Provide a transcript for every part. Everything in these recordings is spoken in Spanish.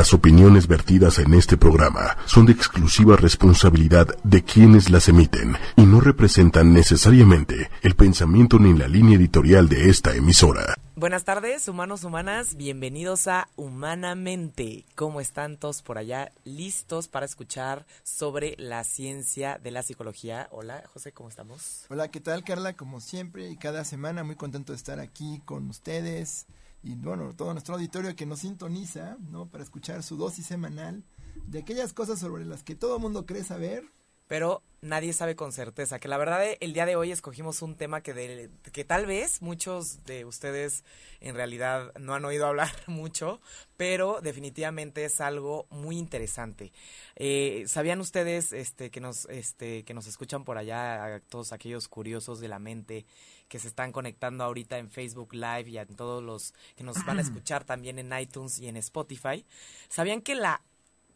Las opiniones vertidas en este programa son de exclusiva responsabilidad de quienes las emiten y no representan necesariamente el pensamiento ni la línea editorial de esta emisora. Buenas tardes, humanos, humanas, bienvenidos a Humanamente. ¿Cómo están todos por allá? ¿Listos para escuchar sobre la ciencia de la psicología? Hola, José, ¿cómo estamos? Hola, ¿qué tal, Carla? Como siempre y cada semana, muy contento de estar aquí con ustedes y bueno, todo nuestro auditorio que nos sintoniza, ¿no? Para escuchar su dosis semanal de aquellas cosas sobre las que todo mundo cree saber. Pero nadie sabe con certeza, que la verdad el día de hoy escogimos un tema que, de, que tal vez muchos de ustedes en realidad no han oído hablar mucho, pero definitivamente es algo muy interesante. Eh, ¿Sabían ustedes este, que, nos, este, que nos escuchan por allá, a todos aquellos curiosos de la mente, que se están conectando ahorita en Facebook Live y a todos los que nos van a escuchar también en iTunes y en Spotify? ¿Sabían que la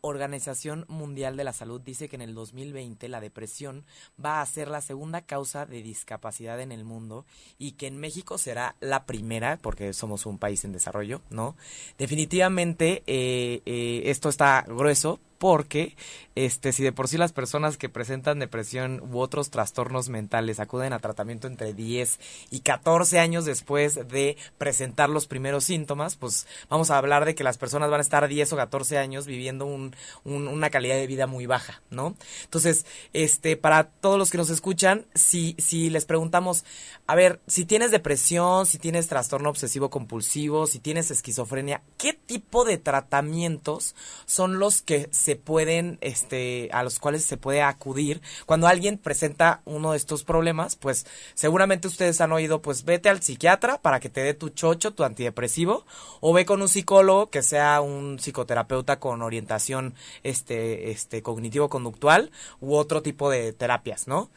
Organización Mundial de la Salud dice que en el 2020 la depresión va a ser la segunda causa de discapacidad en el mundo y que en México será la primera, porque somos un país en desarrollo, ¿no? Definitivamente eh, eh, esto está grueso, porque este si de por sí las personas que presentan depresión u otros trastornos mentales acuden a tratamiento entre 10 y 14 años después de presentar los primeros síntomas, pues vamos a hablar de que las personas van a estar 10 o 14 años viviendo un, una calidad de vida muy baja, ¿no? Entonces, este para todos los que nos escuchan, si si les preguntamos, a ver, si tienes depresión, si tienes trastorno obsesivo compulsivo, si tienes esquizofrenia, ¿qué tipo de tratamientos son los que se pueden, este, a los cuales se puede acudir cuando alguien presenta uno de estos problemas? Pues seguramente ustedes han oído, pues vete al psiquiatra para que te dé tu chocho, tu antidepresivo, o ve con un psicólogo que sea un psicoterapeuta con orientación, este, este, cognitivo-conductual u otro tipo de terapias, ¿no?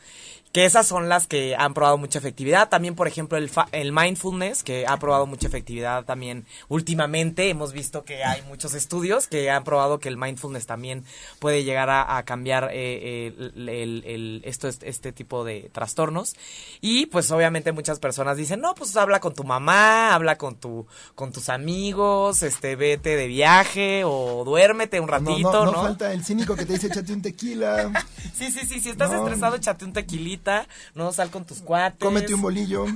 Que esas son las que han probado mucha efectividad. También, por ejemplo, el, el mindfulness, que ha probado mucha efectividad también últimamente. Hemos visto que hay muchos estudios que han probado que el mindfulness también puede llegar a, cambiar eh, el, esto, este tipo de trastornos. Y pues obviamente muchas personas dicen, no, pues habla con tu mamá, habla con tu con tus amigos, este vete de viaje o duérmete un ratito, ¿no? No, no, falta el cínico que te dice échate un tequila. sí, sí, sí, si estás estresado échate un no sal con tus cuates. Cómete un bolillo.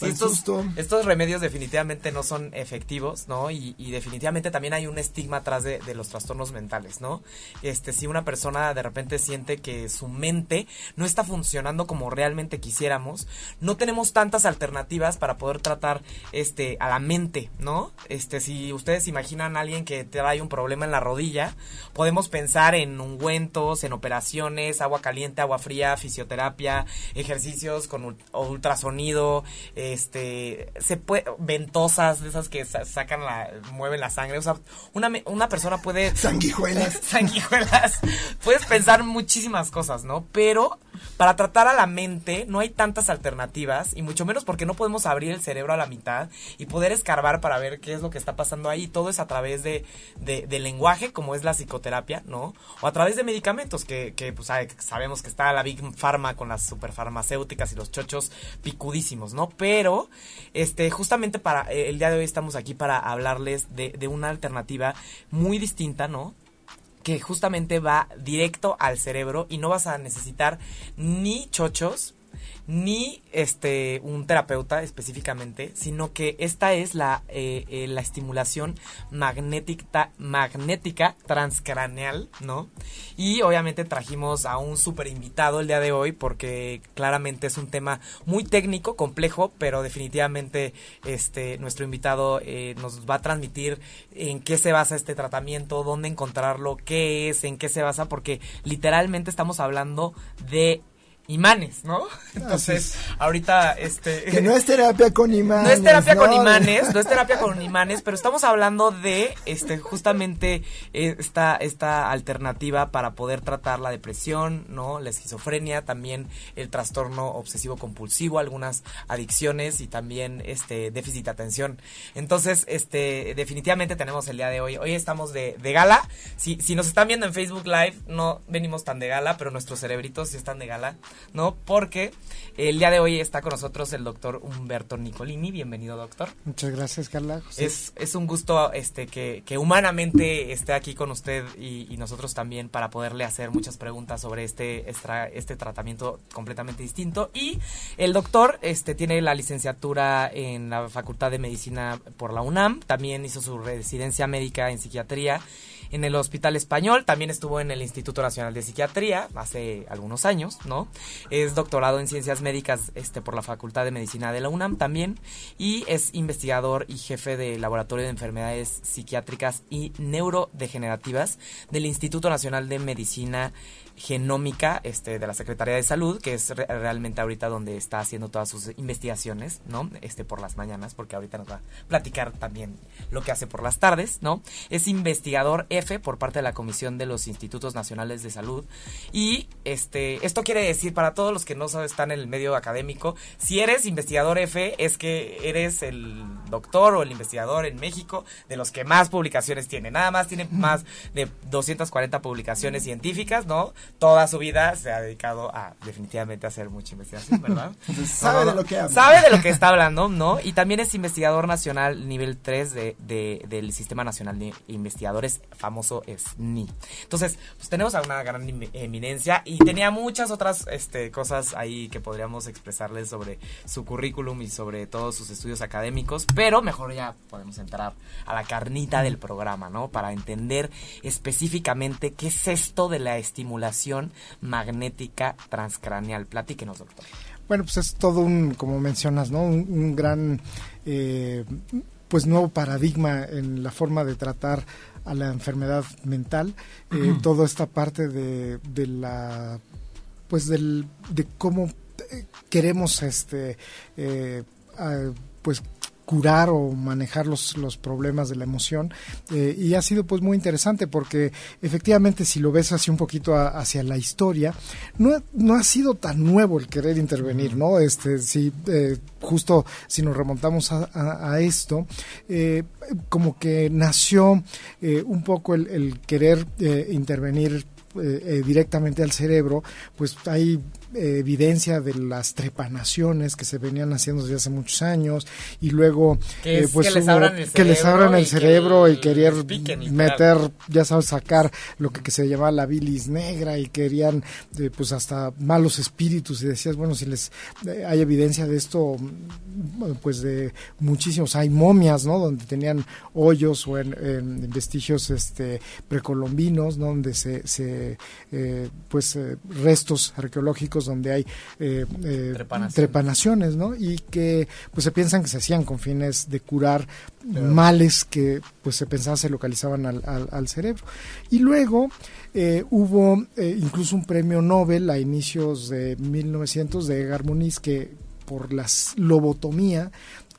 estos, remedios definitivamente no son efectivos, ¿no? Y, definitivamente también hay un estigma atrás de, los trastornos mentales, ¿no? Este, si una persona de repente siente que su mente no está funcionando como realmente quisiéramos, no tenemos tantas alternativas para poder tratar este a la mente, ¿no? Este, si ustedes imaginan a alguien que trae un problema en la rodilla, podemos pensar en ungüentos, en operaciones, agua caliente, agua fría, fisioterapia, ejercicios con ultrasonido, este, se puede, ventosas de esas que sacan la, mueven la sangre, o sea, una, una persona puede... Sanguijuelas. sanguijuelas. Puedes pensar muchísimas cosas, ¿no? Pero para tratar a la mente no hay tantas alternativas y mucho menos porque no podemos abrir el cerebro a la mitad y poder escarbar para ver qué es lo que está pasando ahí. Todo es a través de, de, lenguaje, como es la psicoterapia, ¿no? O a través de medicamentos, que, que pues sabemos que está la Big Pharma con las superfarmacéuticas y los chochos picudísimos, ¿no? Pero, este, justamente para eh, el día de hoy estamos aquí para hablarles de una alternativa muy distinta, ¿no? que justamente va directo al cerebro y no vas a necesitar ni chochos ni este un terapeuta específicamente, sino que esta es la, eh, eh, la estimulación magnética, magnética transcraneal, ¿no? Y obviamente trajimos a un super invitado el día de hoy porque claramente es un tema muy técnico, complejo, pero definitivamente este nuestro invitado eh, nos va a transmitir en qué se basa este tratamiento, dónde encontrarlo, qué es, en qué se basa, porque literalmente estamos hablando de imanes, ¿no? Entonces, ahorita, este... Que no es terapia con imanes. No es terapia con imanes, no es terapia con imanes, pero estamos hablando de, este, justamente esta, esta alternativa para poder tratar la depresión, ¿no? La esquizofrenia, también el trastorno obsesivo compulsivo, algunas adicciones y también, este, déficit de atención. Entonces, este, definitivamente tenemos el día de hoy, hoy estamos de, de gala. Si, si nos están viendo en Facebook Live, no venimos tan de gala, pero nuestros cerebritos sí están de gala ¿no? Porque el día de hoy está con nosotros el doctor Humberto Nicolini. Bienvenido, doctor. Muchas gracias, Carla. Es, es un gusto este que, que humanamente esté aquí con usted y, y, nosotros también para poderle hacer muchas preguntas sobre este, extra, este tratamiento completamente distinto. Y el doctor este, tiene la licenciatura en la Facultad de Medicina por la UNAM. También hizo su residencia médica en psiquiatría en el Hospital Español, también estuvo en el Instituto Nacional de Psiquiatría hace algunos años, ¿no? Es doctorado en Ciencias Médicas este, por la Facultad de Medicina de la UNAM también y es investigador y jefe de Laboratorio de Enfermedades Psiquiátricas y Neurodegenerativas del Instituto Nacional de Medicina genómica este, de la Secretaría de Salud, que es re realmente ahorita donde está haciendo todas sus investigaciones, ¿no? Este, por las mañanas, porque ahorita nos va a platicar también lo que hace por las tardes, ¿no? Es investigador F por parte de la Comisión de los Institutos Nacionales de Salud. Y este, esto quiere decir, para todos los que no están en el medio académico, si eres investigador F, es que eres el doctor o el investigador en México de los que más publicaciones tiene. Nada más tiene más de 240 publicaciones científicas, ¿no? Toda su vida se ha dedicado a definitivamente a hacer mucha investigación, ¿verdad? sabe de lo que habla. Sabe de lo que está hablando, ¿no? Y también es investigador nacional nivel 3 de, de, del Sistema Nacional de Investigadores, famoso SNI. Entonces, pues tenemos a una gran eminencia y tenía muchas otras este, cosas ahí que podríamos expresarles sobre su currículum y sobre todos sus estudios académicos, pero mejor ya podemos entrar a la carnita del programa, ¿no? Para entender específicamente qué es esto de la estimulación magnética transcraneal. Platíquenos, doctor. Bueno, pues es todo un, como mencionas, ¿no? Un, un gran, eh, pues nuevo paradigma en la forma de tratar a la enfermedad mental. Eh, uh -huh. Toda esta parte de, de la, pues del, de cómo queremos, este, eh, pues curar o manejar los, los problemas de la emoción. Eh, y ha sido pues muy interesante porque efectivamente si lo ves así un poquito a, hacia la historia no, no ha sido tan nuevo el querer intervenir no este si eh, justo si nos remontamos a, a, a esto eh, como que nació un poco el, el querer eh, intervenir directamente al cerebro pues hay evidencia de las trepanaciones que se venían haciendo desde hace muchos años y luego eh, pues que les abran el que les abran el y cerebro que y querer y meter claro. ya sabes sacar lo que, que, se llamaba la bilis negra y querían eh, pues hasta malos espíritus y decías bueno si les eh, hay evidencia de esto pues de muchísimos hay momias no donde tenían hoyos o en, en vestigios este precolombinos ¿no? donde se, se eh, pues restos arqueológicos donde hay eh, eh, trepanaciones. trepanaciones. ¿no? Y que pues se piensan que se hacían con fines de curar Pero... males que pues se pensaba se localizaban al, al, al cerebro. Y luego eh, hubo incluso un premio Nobel a inicios de 1900 de Edgar Muniz que por la lobotomía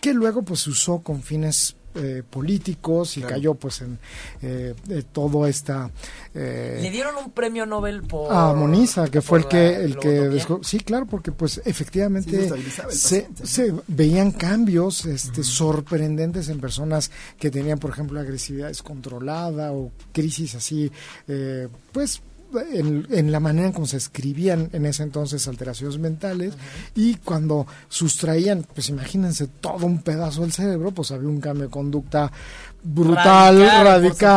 que luego pues se usó con fines eh, políticos y claro. cayó pues en eh, todo esta eh, le dieron un premio Nobel por a Moniza que fue el que el que sí claro porque pues efectivamente sí, se, se, veían cambios este uh -huh. sorprendentes en personas que tenían por ejemplo agresividad descontrolada o crisis así eh, pues en, en, la manera en cómo se escribían en ese entonces alteraciones mentales uh -huh. y cuando sustraían, pues imagínense todo un pedazo del cerebro, pues había un cambio de conducta brutal, radical,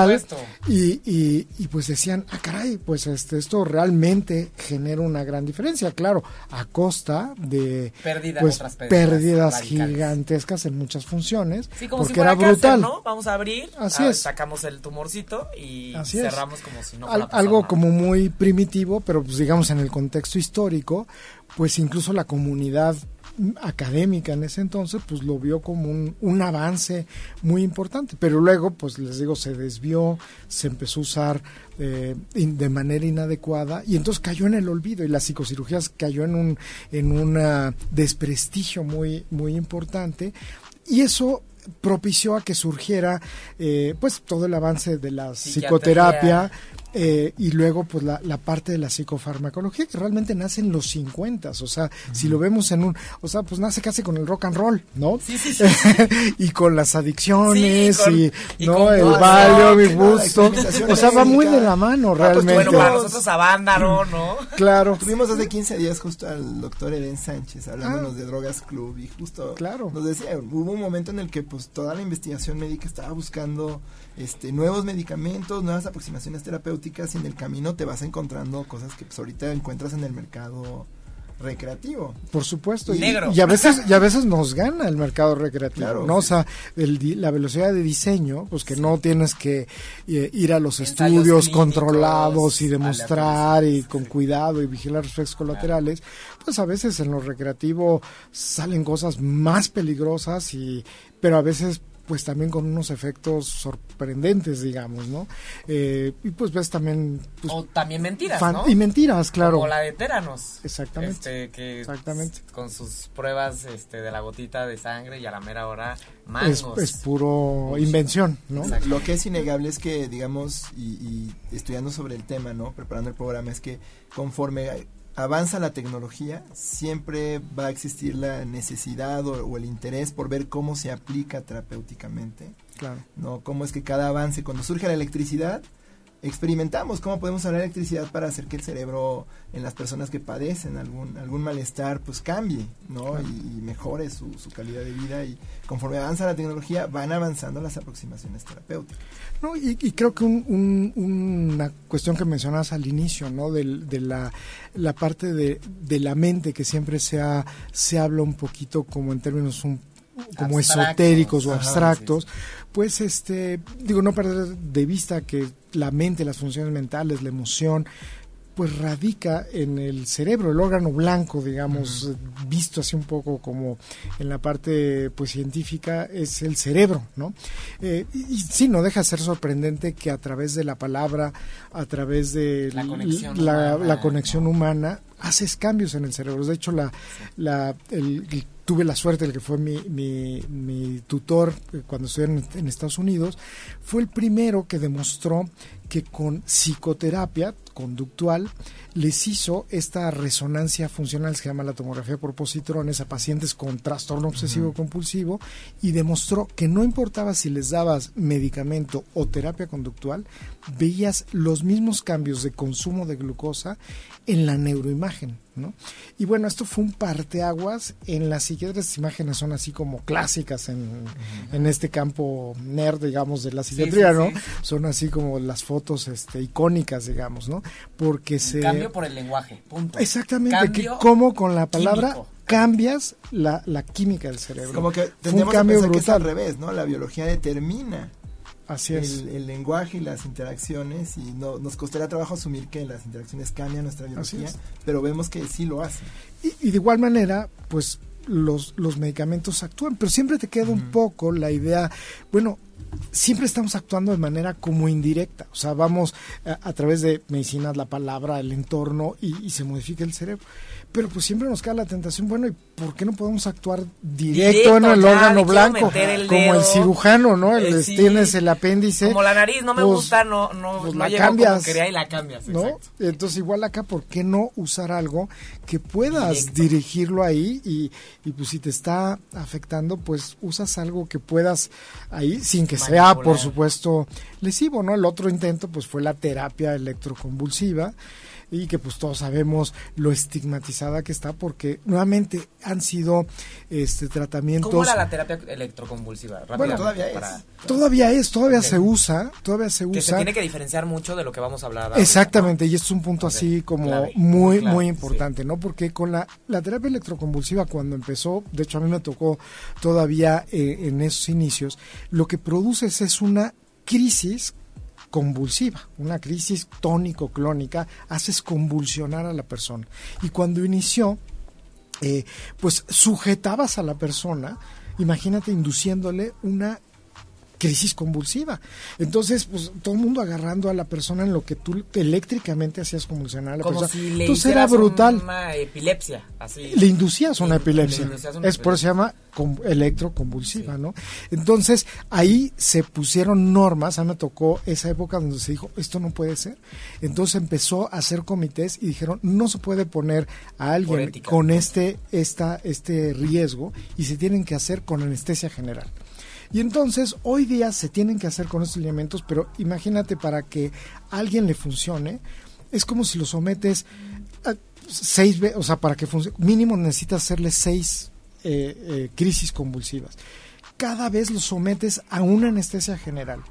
radical y, y, y, pues decían, ah caray, pues este, esto realmente genera una gran diferencia, claro, a costa de Pérdida pues, pérdidas radicales. gigantescas en muchas funciones, sí, como porque si era cáncer, brutal. ¿no? Vamos a abrir, Así a, es. sacamos el tumorcito y Así cerramos es. como si no Al, algo como muy primitivo, pero pues digamos en el contexto histórico, pues incluso la comunidad académica en ese entonces, pues lo vio como un, un, avance muy importante. Pero luego, pues les digo, se desvió, se empezó a usar eh, de manera inadecuada y entonces cayó en el olvido y la psicocirugía cayó en un en un desprestigio muy, muy importante. Y eso propició a que surgiera eh, pues todo el avance de la psicoterapia Eh, y luego, pues, la, la, parte de la psicofarmacología, que realmente nace en los 50, o sea, si lo vemos en un, o sea, pues nace casi con el rock and roll, ¿no? Sí, sí, sí. y con las adicciones, Sí, con- y, y ¿no? con El valio, mi gusto, o sea, va muy de la mano, Ah, pues, realmente. Bueno, para nosotros Avándaro, ¿no? Claro. Tuvimos hace 15 días justo al doctor Eden Sánchez hablándonos de Drogas Club y justo Ah. Claro. nos decía, hubo un momento en el que pues toda la investigación médica estaba buscando este nuevos medicamentos, nuevas aproximaciones terapéuticas y en el camino te vas encontrando cosas que pues ahorita encuentras en el mercado recreativo. Por supuesto. Y, Negro. y a veces y a veces nos gana el mercado recreativo, Claro, ¿no? O sí. sea, el di- la velocidad de diseño, pues que no tienes que eh, ir a los Ensayos estudios controlados y demostrar y con cuidado y vigilar los efectos colaterales, pues a veces en lo recreativo salen cosas más peligrosas y pero a veces pues también con unos efectos sorprendentes, digamos, ¿no? Eh, y pues ves también pues, O también mentiras, fan- ¿no? y mentiras, claro. Como la de Téranos. Exactamente. Este, que Exactamente. con sus pruebas este, de la gotita de sangre y a la mera hora mangos. es puro invención, ¿no? Exacto. Lo que es innegable es que, digamos, y, y estudiando sobre el tema, ¿no? Preparando el programa, es que conforme avanza la tecnología, siempre va a existir la necesidad o, o el interés por ver cómo se aplica terapéuticamente, Claro. ¿no? Cómo es que cada avance, cuando surge la electricidad, experimentamos cómo podemos usar la electricidad para hacer que el cerebro en las personas que padecen algún algún malestar pues cambie no y, y mejore su, su calidad de vida y conforme avanza la tecnología van avanzando las aproximaciones terapéuticas. No, y, y creo que un- un- una cuestión que mencionas al inicio, ¿no? Del- De, la, la parte de, de la mente que siempre se, ha- se habla un poquito como en términos un- como Abstractos. esotéricos o Ajá, abstractos, pues este, digo, no perder de vista que la mente, las funciones mentales, la emoción, pues radica en el cerebro, el órgano blanco, digamos, visto así un poco como en la parte pues científica, es el cerebro, ¿no? Eh, y, y sí, no deja de ser sorprendente que a través de la palabra, a través de La conexión la, humana, la conexión humana, haces cambios en el cerebro. De hecho, la, la, el- el- tuve la suerte, el que fue mi, mi, mi tutor eh, cuando estuve en, en Estados Unidos, fue el primero que demostró que con psicoterapia conductual les hizo esta resonancia funcional se llama la tomografía por positrones a pacientes con trastorno obsesivo compulsivo y demostró que no importaba si les dabas medicamento o terapia conductual, veías los mismos cambios de consumo de glucosa en la neuroimagen. ¿No? Y bueno, esto fue un parteaguas en la psiquiatría. Estas imágenes son así como clásicas en, en este campo nerd, digamos, de la psiquiatría, sí, ¿no? sí. Son así como las fotos este, icónicas, digamos, ¿no? Porque se... Cambio por el lenguaje, punto. Exactamente, que cómo con la palabra químico. cambias la, la química del cerebro. como que Fue un cambio pensar que es al brutal. revés no la biología determina Así es. el, el lenguaje y las interacciones y no nos costará trabajo asumir que las interacciones cambian nuestra biología pero vemos que sí lo hacen. Y, y de igual manera, pues los, los medicamentos actúan, pero siempre te queda un poco la idea, bueno, siempre estamos actuando de manera como indirecta, o sea, vamos a, a través de medicinas, la palabra, el entorno y, y se modifica el cerebro. Pero pues siempre nos queda la tentación, bueno, ¿y por qué no podemos actuar directo, Directo, en el ya, órgano blanco? el como el cirujano, ¿no? El, Eh, sí. Tienes el apéndice. Como la nariz no me pues, gusta, no, no, pues no la llegó como cambias, quería y la cambias. ¿no? exacto. Entonces igual acá, ¿por qué no usar algo que puedas Directo. dirigirlo ahí y, y pues si te está afectando, pues usas algo que puedas ahí sin que sea, por supuesto, lesivo, ¿no? El otro intento pues fue la terapia electroconvulsiva y que pues todos sabemos lo estigmatizada que está porque nuevamente han sido este tratamientos ¿Cómo era la terapia electroconvulsiva? bueno todavía es para- todavía es, todavía se usa, todavía se Que se usa. tiene que diferenciar mucho de lo que vamos a hablar ahorita, Exactamente, y esto es un punto así como clave, muy, clave, muy sí. importante, ¿no? Porque con la, la terapia electroconvulsiva cuando empezó, de hecho a mí me tocó todavía eh, en esos inicios, lo que produces es una crisis convulsiva, una crisis tónico-clónica, haces convulsionar a la persona. Y cuando inició, eh, pues sujetabas a la persona, imagínate induciéndole una crisis convulsiva. Entonces, pues todo el mundo agarrando a la persona en lo que tú eléctricamente hacías convulsionar a la Como persona. si le Entonces era brutal. una epilepsia, así. Le inducías una Le- epilepsia. le inducías una es por eso se llama con- electroconvulsiva, ¿no? Entonces, ahí se pusieron normas, a mí me tocó esa época donde se dijo, esto no puede ser. Entonces empezó a hacer comités y dijeron, no se puede poner a alguien ética. con este, esta, este riesgo y se tienen que hacer con anestesia general. Y entonces hoy día se tienen que hacer con estos elementos, pero imagínate para que a alguien le funcione, es como si lo sometes a seis veces, o sea, para que funcione, mínimo necesitas hacerle seis eh, eh, crisis convulsivas. Cada vez lo sometes a una anestesia general,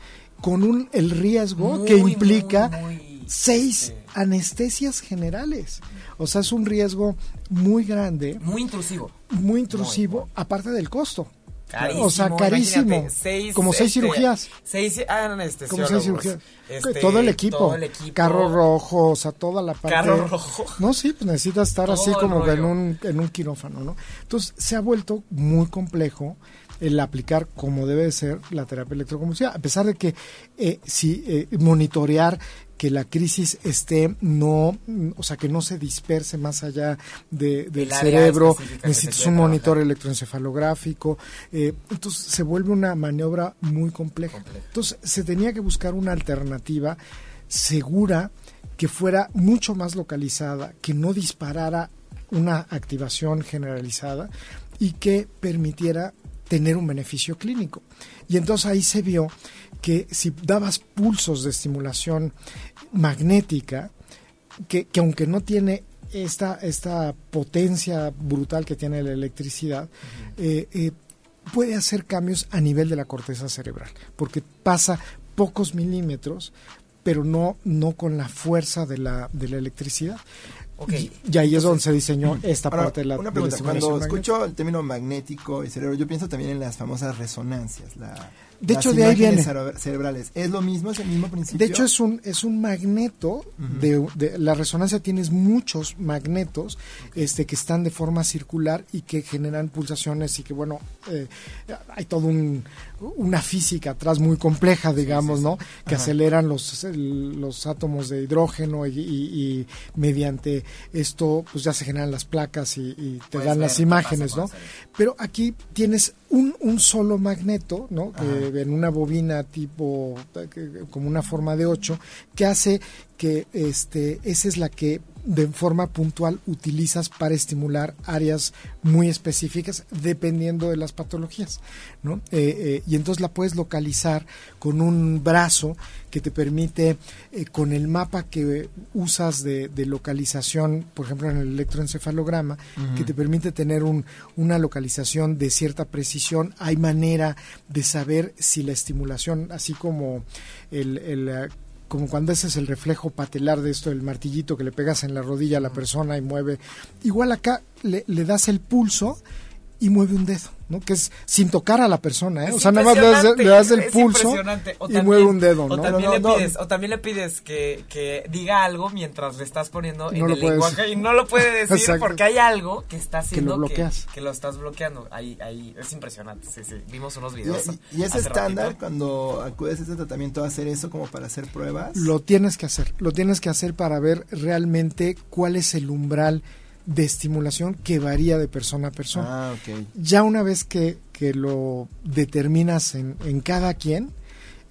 con un, el riesgo Muy, que implica muy, muy, seis este, anestesias generales. O sea, es un riesgo muy grande, Muy intrusivo. muy intrusivo, aparte del costo. Carísimo, o sea, carísimo. seis, como seis este, cirugías. Seis ah, anestesiólogos. Como seis cirugías. Este, todo el equipo. todo el equipo. Carro rojo, o sea, toda la parte. Carro rojo. No, sí, pues necesitas estar Todo así como que en un, en un quirófano, ¿no? Entonces, se ha vuelto muy complejo el aplicar como debe de ser la terapia electroconvulsiva, a pesar de que eh, si eh, monitorear que la crisis esté no, o sea, que no se disperse más allá de- del cerebro, necesitas un monitor trabajar. electroencefalográfico, eh, entonces se vuelve una maniobra muy compleja. Compleja. Entonces se tenía que buscar una alternativa segura que fuera mucho más localizada, que no disparara una activación generalizada y que permitiera tener un beneficio clínico. Y entonces ahí se vio que si dabas pulsos de estimulación magnética, que, que aunque no tiene esta, esta potencia brutal que tiene la electricidad, eh, eh, puede hacer cambios a nivel de la corteza cerebral, porque pasa pocos milímetros, pero no, no con la fuerza de la, de la electricidad. Ok. Y, y ahí es donde se diseñó esta Ahora, parte de la una de la pregunta, cuando magnética. escucho el término magnético y cerebro, yo pienso también en las famosas resonancias, la, De las hecho, de ahí viene. cere- cerebrales. ¿Es lo mismo? ¿Es el mismo principio? De hecho, es un, es un magneto. de, de- la resonancia tienes muchos magnetos este, que están de forma circular y que generan pulsaciones y que, bueno, eh, hay toda un, una física atrás muy compleja, digamos, ¿no? Que aceleran los, los átomos de hidrógeno y, y- y mediante esto, pues ya se generan las placas y, y te Puedes dan las imágenes, ¿no? Pero aquí tienes un, un solo magneto, ¿no? Que en una bobina tipo, que- como una forma de 8, que hace que este, esa es la que de forma puntual utilizas para estimular áreas muy específicas dependiendo de las patologías, ¿no? Eh, eh, y entonces la puedes localizar con un brazo que te permite, eh, con el mapa que usas de, de localización, por ejemplo en el electroencefalograma, que te permite tener un, una localización de cierta precisión, hay manera de saber si la estimulación, así como el, el, como cuando haces el reflejo patelar de esto, el martillito que le pegas en la rodilla a la persona y mueve. Igual acá le, le das el pulso y mueve un dedo, ¿no? Que es sin tocar a la persona, ¿eh? Es o sea, nada más le das, le das el pulso. O y también- mueve un dedo, O ¿no? también, No, le pides, no. o también le pides que, que diga algo mientras le estás poniendo en el lenguaje decir. y no lo puede decir Exacto. porque hay algo que está haciendo lo bloqueas. que, lo estás bloqueando. Ahí, ahí es impresionante. Sí, sí. Vimos unos ¿Y, videos. y- y es estándar ratito. cuando acudes a este tratamiento a hacer eso como para hacer pruebas? Lo tienes que hacer, lo tienes que hacer para ver realmente cuál es el umbral de estimulación que varía de persona a persona. Ah, ok. Ya una vez que, que lo determinas en, en cada quien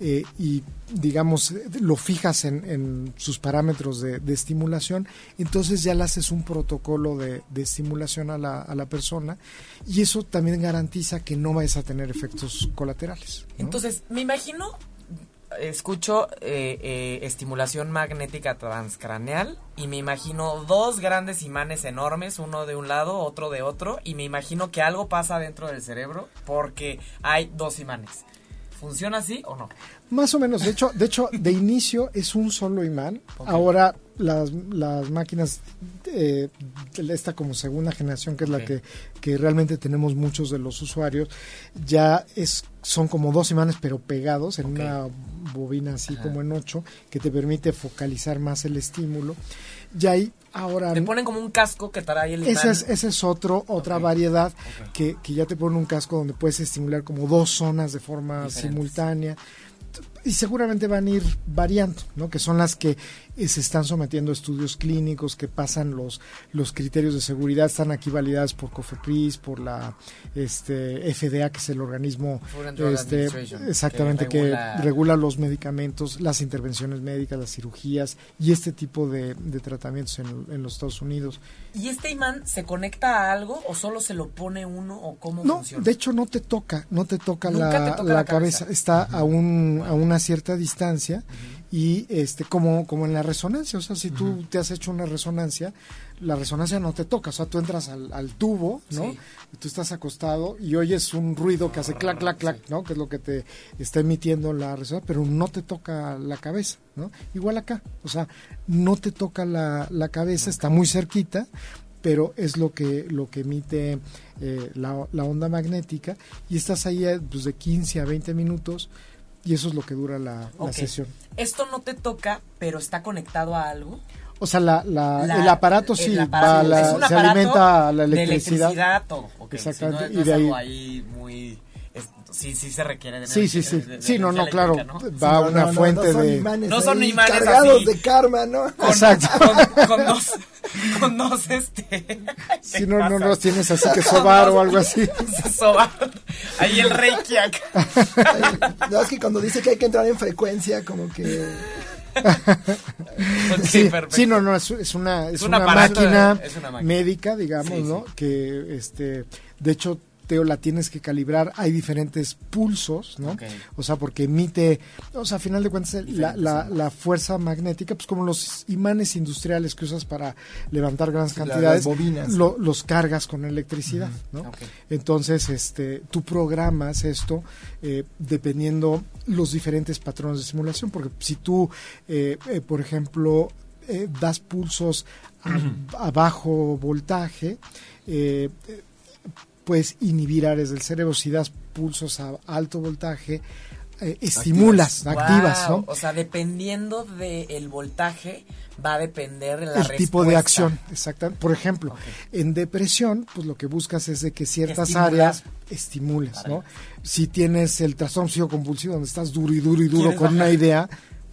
eh, y digamos lo fijas en, en sus parámetros de, de estimulación, entonces ya le haces un protocolo de, de estimulación a la, a la persona y eso también garantiza que no vayas a tener efectos colaterales. ¿no? Entonces, me imagino, escucho eh, eh, estimulación magnética transcraneal y me imagino dos grandes imanes enormes, uno de un lado, otro de otro, y me imagino que algo pasa dentro del cerebro porque hay dos imanes. ¿Funciona así o no? Más o menos, de hecho, de hecho, de inicio es un solo imán. Ahora las, las máquinas eh, esta como segunda generación, que es la que, que realmente tenemos muchos de los usuarios, ya es son como dos imanes pero pegados en una bobina así como en ocho que te permite focalizar más el estímulo. Ya hay ahora... Te ponen como un casco que trae el imán. Ese es, ese es otro, otra variedad que, que, ya te ponen un casco donde puedes estimular como dos zonas de forma simultánea y seguramente van a ir variando, ¿no? Que son las que se están sometiendo a estudios clínicos que pasan los, los criterios de seguridad, están aquí validadas por COFEPRIS, por la este, FDA, que es el organismo este, exactamente que regula, los medicamentos, las intervenciones médicas, las cirugías y este tipo de, tratamientos en, los Estados Unidos. ¿Y este imán se conecta a algo o solo se lo pone uno o cómo no, funciona? De hecho no te toca, no te toca, la, la, cabeza. está a, un, a una cierta distancia y este como como en la resonancia o sea si tú te has hecho una resonancia la resonancia no te toca o sea tú entras al, tubo no y tú estás acostado y oyes un ruido que hace clac clac clac no que es lo que te está emitiendo la resonancia pero no te toca la cabeza no igual acá o sea no te toca la, la cabeza está muy cerquita pero es lo que lo que emite eh, la, la, onda magnética y estás ahí eh, pues, de 15 a 20 minutos y eso es lo que dura la, sesión. Esto no te toca, pero está conectado a algo. O sea, la, el aparato sí, se alimenta a la electricidad. De electricidad todo. Exactamente. y de ahí... ahí muy sí, sí se requiere de Sí, sí, sí. sí, no, no, claro. Va a una fuente de. no son imanes cargados de karma, ¿no? Exacto. Con, dos. Con dos, este. Si no, no los tienes así que sobar o algo así. sobar. Ahí el reiki No, es que cuando dice que hay que entrar en frecuencia, como que. sí, sí, no, no, es, una, es, una, máquina, médica, digamos, ¿no? Que, este, de hecho, la tienes que calibrar, hay diferentes pulsos, ¿no? O sea, porque emite, o sea, a final de cuentas, la, la, fuerza magnética, pues como los imanes industriales que usas para levantar grandes cantidades, los cargas con electricidad, ¿no? Entonces, este, tú programas esto eh, dependiendo los diferentes patrones de simulación, porque si tú, eh, eh, por ejemplo, das pulsos a, bajo voltaje, eh, puedes inhibir áreas del cerebro. Si das pulsos a alto voltaje, eh, estimulas, activas, ¿no? O sea, dependiendo del voltaje, va a depender la el tipo de acción, exactamente. Por ejemplo, en depresión, pues lo que buscas es de que ciertas áreas estimules, ¿no? Si tienes el trastorno compulsivo donde estás duro y duro y duro con una idea,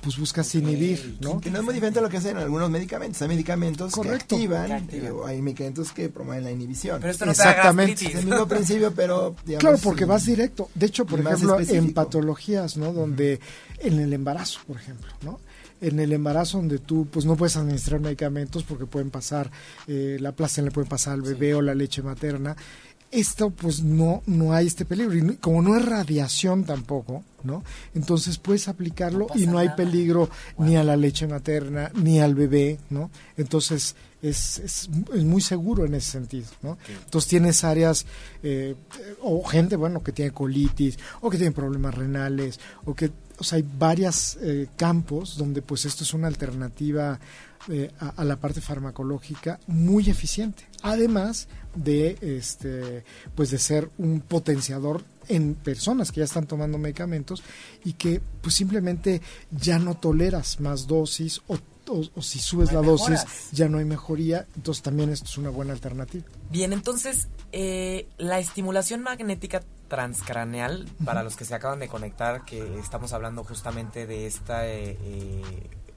pues buscas inhibir, ¿no? Que no es muy diferente a lo que hacen algunos medicamentos. Hay medicamentos que activan, o hay medicamentos que promueven la inhibición. Pero esto no Exactamente. es el mismo principio, pero Claro, porque vas directo. De hecho, por ejemplo, en patologías, ¿no? Donde en el embarazo, por ejemplo, ¿no? en el embarazo donde tú pues no puedes administrar medicamentos porque pueden pasar eh, la plástica le puede pasar al bebé o la leche materna esto pues no, no hay este peligro. Y como no es radiación tampoco, ¿no? Entonces puedes aplicarlo y no hay peligro ni a la leche materna ni al bebé, ¿no? Entonces es, es, muy seguro en ese sentido, ¿no? Entonces tienes áreas eh, o gente, bueno, que tiene colitis o que tiene problemas renales o que, o sea, hay varios eh, campos donde pues esto es una alternativa eh, a, la parte farmacológica muy eficiente. Además de este pues de ser un potenciador en personas que ya están tomando medicamentos y que pues simplemente ya no toleras más dosis o, si subes la dosis ya no hay mejoría, entonces también esto es una buena alternativa. Bien, entonces eh, la estimulación magnética transcraneal, para los que se acaban de conectar, que estamos hablando justamente de esta eh,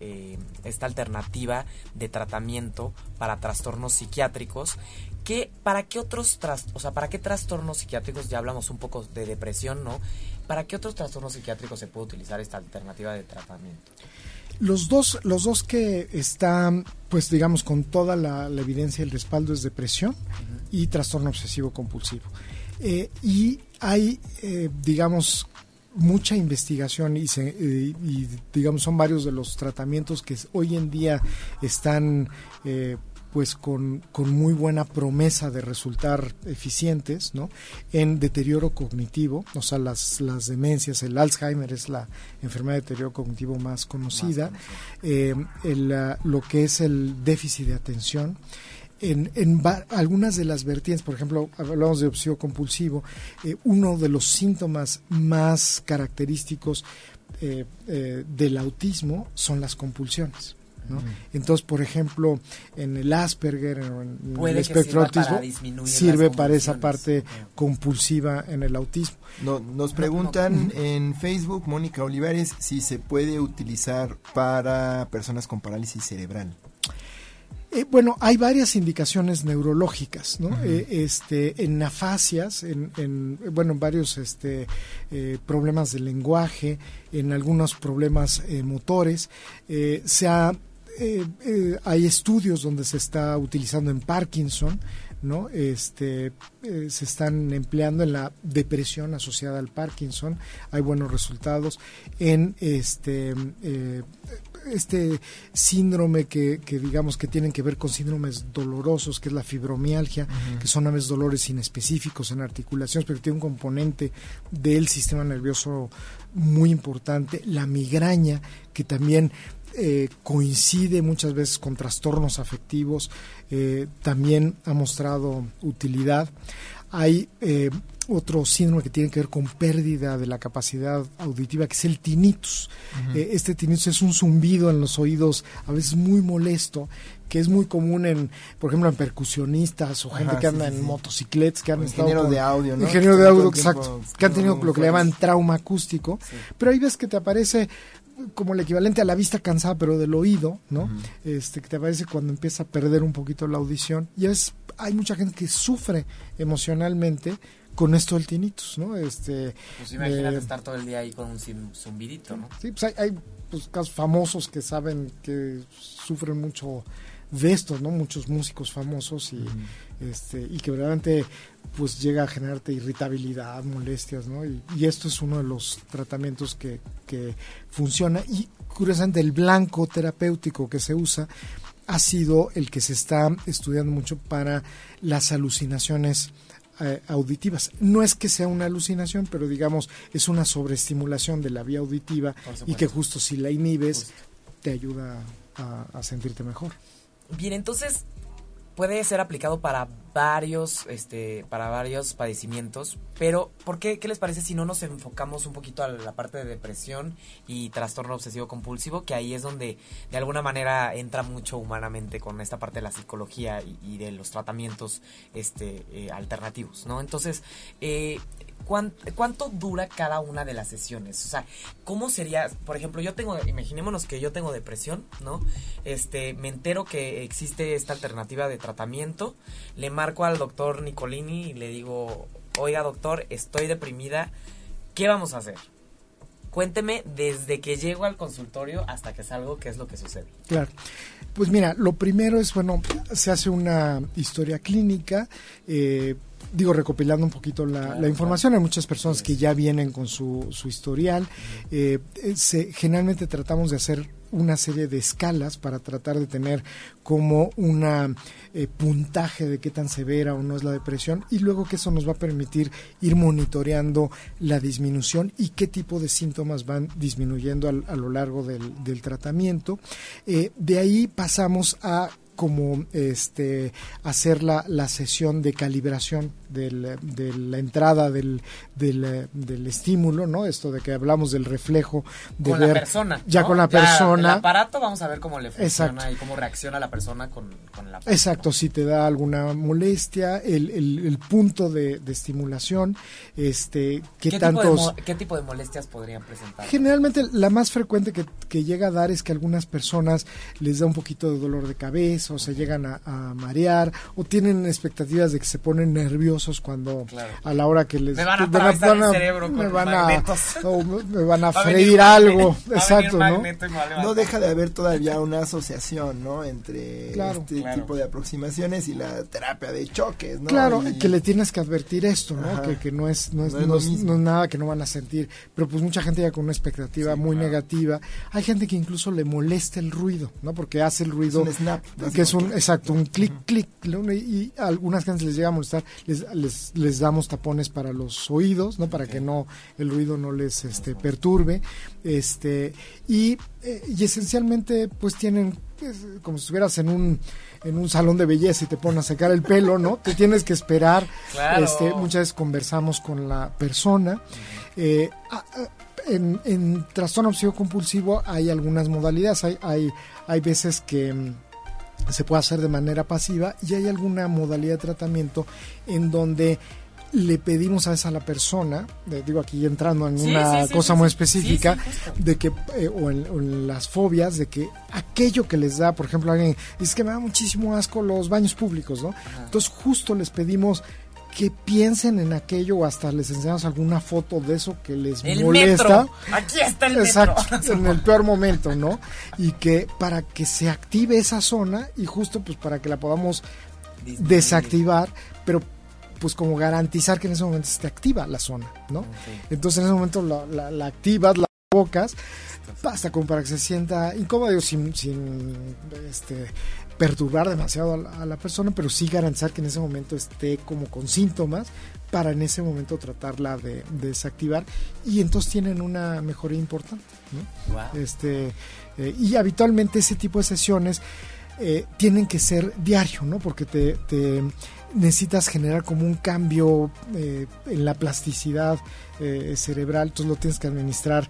eh, esta alternativa de tratamiento para trastornos psiquiátricos. Que, ¿Para qué otros o sea, para qué trastornos psiquiátricos? Ya hablamos un poco de depresión, ¿no? ¿Para qué otros trastornos psiquiátricos se puede utilizar esta alternativa de tratamiento? Los dos, los dos que están, pues digamos, con toda la, evidencia y el respaldo es depresión y trastorno obsesivo compulsivo. Eh, y hay, eh, digamos, mucha investigación y, digamos son varios de los tratamientos que hoy en día están eh, pues con, con, muy buena promesa de resultar eficientes ¿no? en deterioro cognitivo, o sea, las, las demencias, el Alzheimer es la enfermedad de deterioro cognitivo más conocida, eh, el, lo que es el déficit de atención, en, en algunas de las vertientes, por ejemplo, hablamos de obsesivo compulsivo, eh, uno de los síntomas más característicos eh, eh, del autismo son las compulsiones. ¿No? Entonces, por ejemplo, en el Asperger, en, el espectro autismo, sirve para esa parte compulsiva en el autismo. No, nos preguntan en Facebook, Mónica Olivares, si se puede utilizar para personas con parálisis cerebral. Eh, bueno, hay varias indicaciones neurológicas, ¿no? Eh, este, en afasias, en, en bueno, en varios este, eh, problemas de lenguaje, en algunos problemas motores. se hay estudios donde se está utilizando en Parkinson, ¿no? Este, se están empleando en la depresión asociada al Parkinson, hay buenos resultados en este este síndrome que, digamos que tienen que ver con síndromes dolorosos, que es la fibromialgia, que son a veces dolores inespecíficos en articulaciones, pero tiene un componente del sistema nervioso muy importante, la migraña, que también eh, coincide muchas veces con trastornos afectivos, eh, también ha mostrado utilidad. Hay eh, otro síndrome que tiene que ver con pérdida de la capacidad auditiva, que es el tinnitus. Eh, este tinnitus es un zumbido en los oídos, a veces muy molesto, que es muy común en, por ejemplo, en percusionistas o gente que anda en motocicletas, que han estado ingeniero de audio, ¿no? Ingeniero de audio, exacto, que han tenido lo que le llaman trauma acústico, pero ahí ves que te aparece como el equivalente a la vista cansada, pero del oído, ¿no? Este que te aparece cuando empieza a perder un poquito la audición. Y es hay mucha gente que sufre emocionalmente con esto del tinnitus, ¿no? Este, pues imagínate eh, estar todo el día ahí con un zumbidito, ¿no? Sí, pues hay, pues, casos famosos que saben que sufren mucho de esto, ¿no? Muchos músicos famosos y, este, y que verdaderamente pues llega a generarte irritabilidad, molestias, ¿no? Y, y, esto es uno de los tratamientos que, que funciona y curiosamente el blanco terapéutico que se usa ha sido el que se está estudiando mucho para las alucinaciones eh, auditivas. No es que sea una alucinación, pero digamos es una sobreestimulación de la vía auditiva y que justo si la inhibes te ayuda a, sentirte mejor. Bien, entonces puede ser aplicado para varios, este, para varios padecimientos, pero ¿por qué, qué les parece si no nos enfocamos un poquito a la parte de depresión y trastorno obsesivo compulsivo, que ahí es donde de alguna manera entra mucho humanamente con esta parte de la psicología y, de los tratamientos, este, eh, alternativos, ¿no? Entonces, eh, ¿cuánto, dura cada una de las sesiones? O sea, ¿cómo sería? Por ejemplo, yo tengo, imaginémonos que yo tengo depresión, ¿no? Este, me entero que existe esta alternativa de tratamiento, le marco al doctor Nicolini y le digo, oiga doctor, estoy deprimida, ¿qué vamos a hacer? Cuénteme desde que llego al consultorio hasta que salgo, qué es lo que sucede. Claro. Pues mira, lo primero es, bueno, se hace una historia clínica, eh, digo, recopilando un poquito la, información, hay muchas personas que ya vienen con su, su historial. Eh, se, generalmente tratamos de hacer una serie de escalas para tratar de tener como una eh, puntaje de qué tan severa o no es la depresión y luego que eso nos va a permitir ir monitoreando la disminución y qué tipo de síntomas van disminuyendo a lo largo del, del tratamiento. Eh, de ahí pasamos a como este hacer la, la sesión de calibración del, de la entrada del, del, estímulo, ¿no? Esto de que hablamos del reflejo de con la persona. Ya con la persona. el aparato vamos a ver cómo le funciona y cómo reacciona la persona con, con el aparato. Exacto, si te da alguna molestia, el, el, punto de, estimulación, este, qué, ¿Qué tantos... Tipo de, ¿Qué tipo de molestias podrían presentar? Generalmente la más frecuente que, que llega a dar es que a algunas personas les da un poquito de dolor de cabeza, o se llegan a, marear o tienen expectativas de que se ponen nerviosos cuando a la hora que les me van a van a, cerebro me van a, me van a freír algo. exacto no no deja de haber todavía una asociación no entre este tipo de aproximaciones y la terapia de choques ¿no? claro que le tienes que advertir esto no que, que, no es no es, no es, nada que no van a sentir. Pero pues mucha gente ya con una expectativa muy negativa. Hay gente que incluso le molesta el ruido no porque hace el ruido es un snap que es un, exacto, un clic, clic, y, a algunas gente les llega a molestar, les, les, les, damos tapones para los oídos, ¿no? Para que no, el ruido no les este, perturbe, este, y, eh, y esencialmente, pues tienen, pues, como si estuvieras en un, en un salón de belleza y te ponen a secar el pelo, ¿no? Te tienes que esperar, este, muchas veces conversamos con la persona, eh, en, en trastorno obsesivo compulsivo hay algunas modalidades, hay, hay, hay veces que mm, se puede hacer de manera pasiva y hay alguna modalidad de tratamiento en donde le pedimos a esa la persona, digo aquí entrando en una cosa muy específica, de que, eh, o, en, las fobias, de que aquello que les da, por ejemplo, alguien dice que me da muchísimo asco los baños públicos, ¿no? Entonces justo les pedimos que piensen en aquello o hasta les enseñamos alguna foto de eso que les molesta. Aquí está el Exacto, en el peor momento, ¿no? Y que para que se active esa zona y justo pues para que la podamos desactivar, pero pues como garantizar que en ese momento esté activa la zona, ¿no? Entonces en ese momento la, la, activas, la bocas, basta como para que se sienta incómodo, sin, sin este, perturbar demasiado a la, persona, pero sí garantizar que en ese momento esté como con síntomas para en ese momento tratarla de, desactivar y entonces tienen una mejoría importante. Este, eh, y habitualmente ese tipo de sesiones eh, tienen que ser diario, ¿no? porque te, necesitas generar como un cambio eh, en la plasticidad cerebral, entonces lo tienes que administrar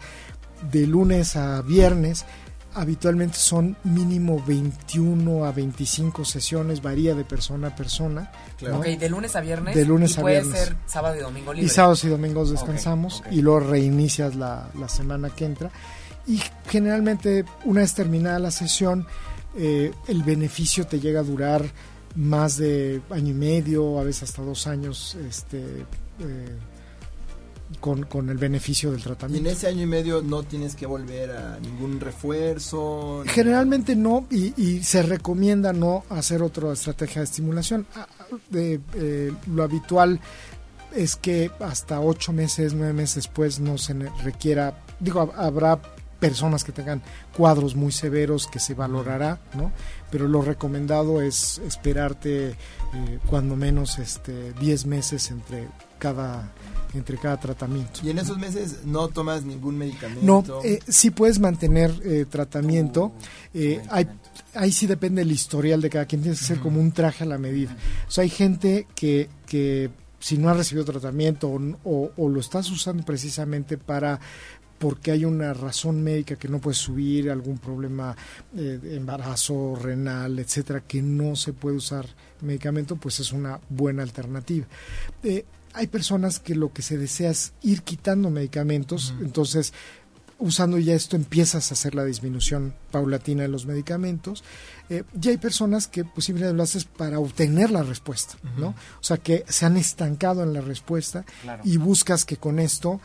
de lunes a viernes habitualmente son mínimo 21 a 25 sesiones, varía de persona a persona. Ok, de lunes a viernes. De lunes y puede ser sábado y domingo libre. Y sábados y domingos descansamos y luego reinicias la, semana que entra. Y generalmente, una vez terminada la sesión, eh, el beneficio te llega a durar más de año y medio, a veces hasta dos años. Este, eh, con, con, el beneficio del tratamiento. Y en ese año y medio no tienes que volver a ningún refuerzo. Generalmente no, y, se recomienda no hacer otra estrategia de estimulación. Ah, de, eh, lo habitual es que hasta ocho meses, nueve meses después no se requiera, digo, habrá personas que tengan cuadros muy severos que se valorará, ¿no? Pero lo recomendado es esperarte eh, cuando menos este 10 meses entre cada entre cada tratamiento. ¿Y en esos meses no tomas ningún medicamento? No, eh, sí puedes mantener eh, tratamiento. Oh, eh, hay, ahí sí depende el historial de cada quien. Tiene que ser como un traje a la medida. O sea, hay gente que, que si no ha recibido tratamiento o, o, lo estás usando precisamente para porque hay una razón médica que no puedes subir, algún problema de embarazo renal, etcétera, que no se puede usar medicamento, pues es una buena alternativa hay personas que lo que se desea es ir quitando medicamentos, entonces usando ya esto empiezas a hacer la disminución paulatina de los medicamentos. Eh, y hay personas que posiblemente lo haces para obtener la respuesta, ¿no? O sea, que se han estancado en la respuesta y buscas que con esto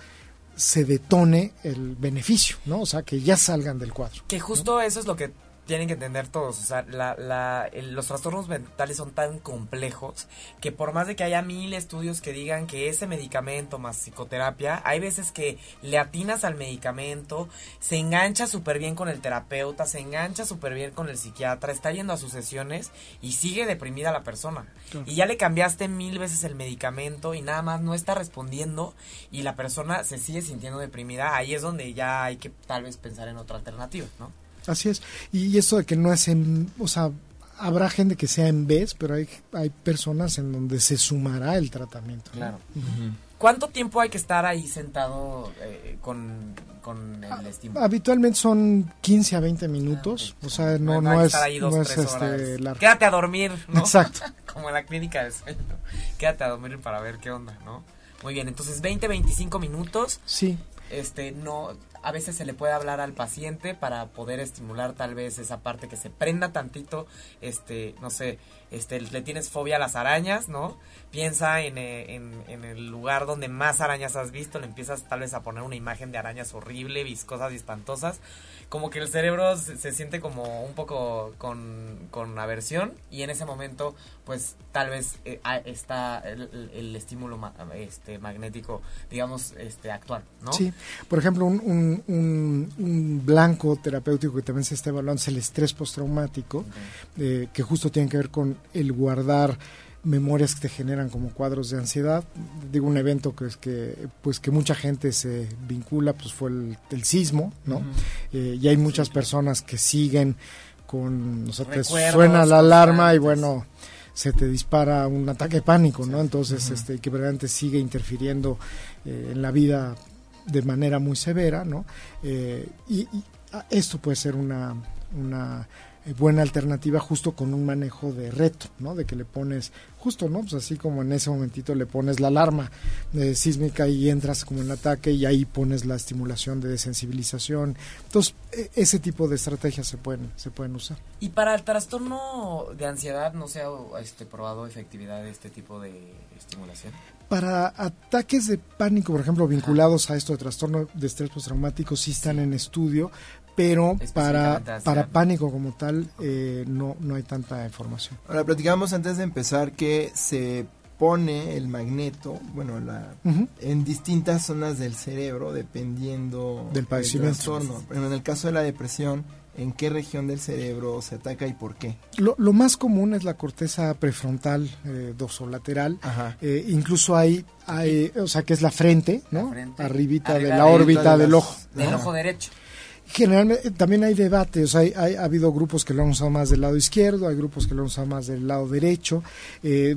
se detone el beneficio, ¿no? O sea, que ya salgan del cuadro. Que justo eso es lo que tienen que entender todos, o sea, la, la, los trastornos mentales son tan complejos que por más de que haya mil estudios que digan que ese medicamento más psicoterapia, hay veces que le atinas al medicamento, se engancha súper bien con el terapeuta, se engancha súper bien con el psiquiatra, está yendo a sus sesiones y sigue deprimida la persona. Y ya le cambiaste mil veces el medicamento y nada más no está respondiendo y la persona se sigue sintiendo deprimida, ahí es donde ya hay que tal vez pensar en otra alternativa, ¿no? Así es. Y esto de que no es en, o sea, habrá gente que sea en vez, pero hay, hay personas en donde se sumará el tratamiento. Claro. ¿Cuánto tiempo hay que estar ahí sentado eh, con, el estímulo? Habitualmente son 15 a 20 minutos, ah, o sea, no, no, es, no es este, largo. Quédate a dormir, ¿no? Exacto. Como en la clínica de sueño. Quédate a dormir para ver qué onda, ¿no? Muy bien, entonces 20, 25 minutos. Sí. Este, no, a veces se le puede hablar al paciente para poder estimular tal vez esa parte que se prenda tantito, este, no sé, este, le tienes fobia a las arañas, ¿no? Piensa en, eh, en, el lugar donde más arañas has visto, le empiezas tal vez a poner una imagen de arañas horrible, viscosas y espantosas. Como que el cerebro se, siente como un poco con, aversión y en ese momento pues tal vez eh, está el, estímulo este magnético digamos este actual no sí. Por ejemplo un, un, blanco terapéutico que también se está evaluando es el estrés postraumático eh, que justo tiene que ver con el guardar memorias que te generan como cuadros de ansiedad. Digo, un evento que es que, pues que mucha gente se vincula, pues fue el, sismo, ¿no? Eh, y hay muchas personas que siguen con, o sea, te suena la alarma y bueno, se te dispara un ataque de pánico, ¿no? Entonces, este, que verdaderamente sigue interfiriendo eh, en la vida de manera muy severa, ¿no? Eh, y, y, ah, esto puede ser una, una buena alternativa justo con un manejo de reto, ¿no? De que le pones justo, ¿no? Pues así como en ese momentito le pones la alarma de sísmica y entras como en ataque y ahí pones la estimulación de desensibilización. Entonces, e, ese tipo de estrategias se pueden se pueden usar. Y para el trastorno de ansiedad no se ha este probado efectividad de este tipo de estimulación. Para ataques de pánico, por ejemplo, vinculados a esto de trastorno de estrés postraumático, sí están en estudio, pero para, para pánico como tal eh, no, no hay tanta información. Ahora, platicamos antes de empezar que se pone el magneto, bueno, la, en distintas zonas del cerebro dependiendo del padecimiento. Pero en el caso de la depresión, ¿en qué región del cerebro se ataca y por qué? Lo, lo más común es la corteza prefrontal eh, dorsolateral. Eh, incluso hay, hay, o sea, que es la frente, ¿no? Arribita de la órbita del ojo. Del ojo derecho. Generalmente también hay debates, hay, hay, ha habido grupos que lo han usado más del lado izquierdo, hay grupos que lo han usado más del lado derecho. Eh,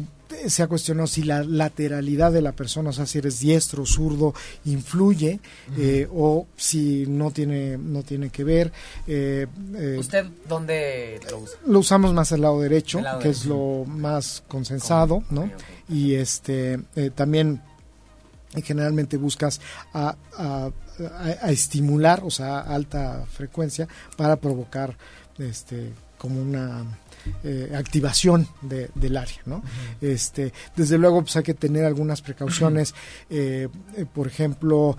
se ha cuestionado si la lateralidad de la persona, o sea, si eres diestro o zurdo, influye eh, o si no tiene, no tiene que ver. Eh, ¿Usted dónde lo usa? Lo usamos más del lado derecho, que es lo más consensado, ¿no? Y este también generalmente buscas a, a, estimular, o sea, alta frecuencia para provocar este como una eh, activación de, del área, ¿no? Este, desde luego, pues hay que tener algunas precauciones, eh, eh, por ejemplo,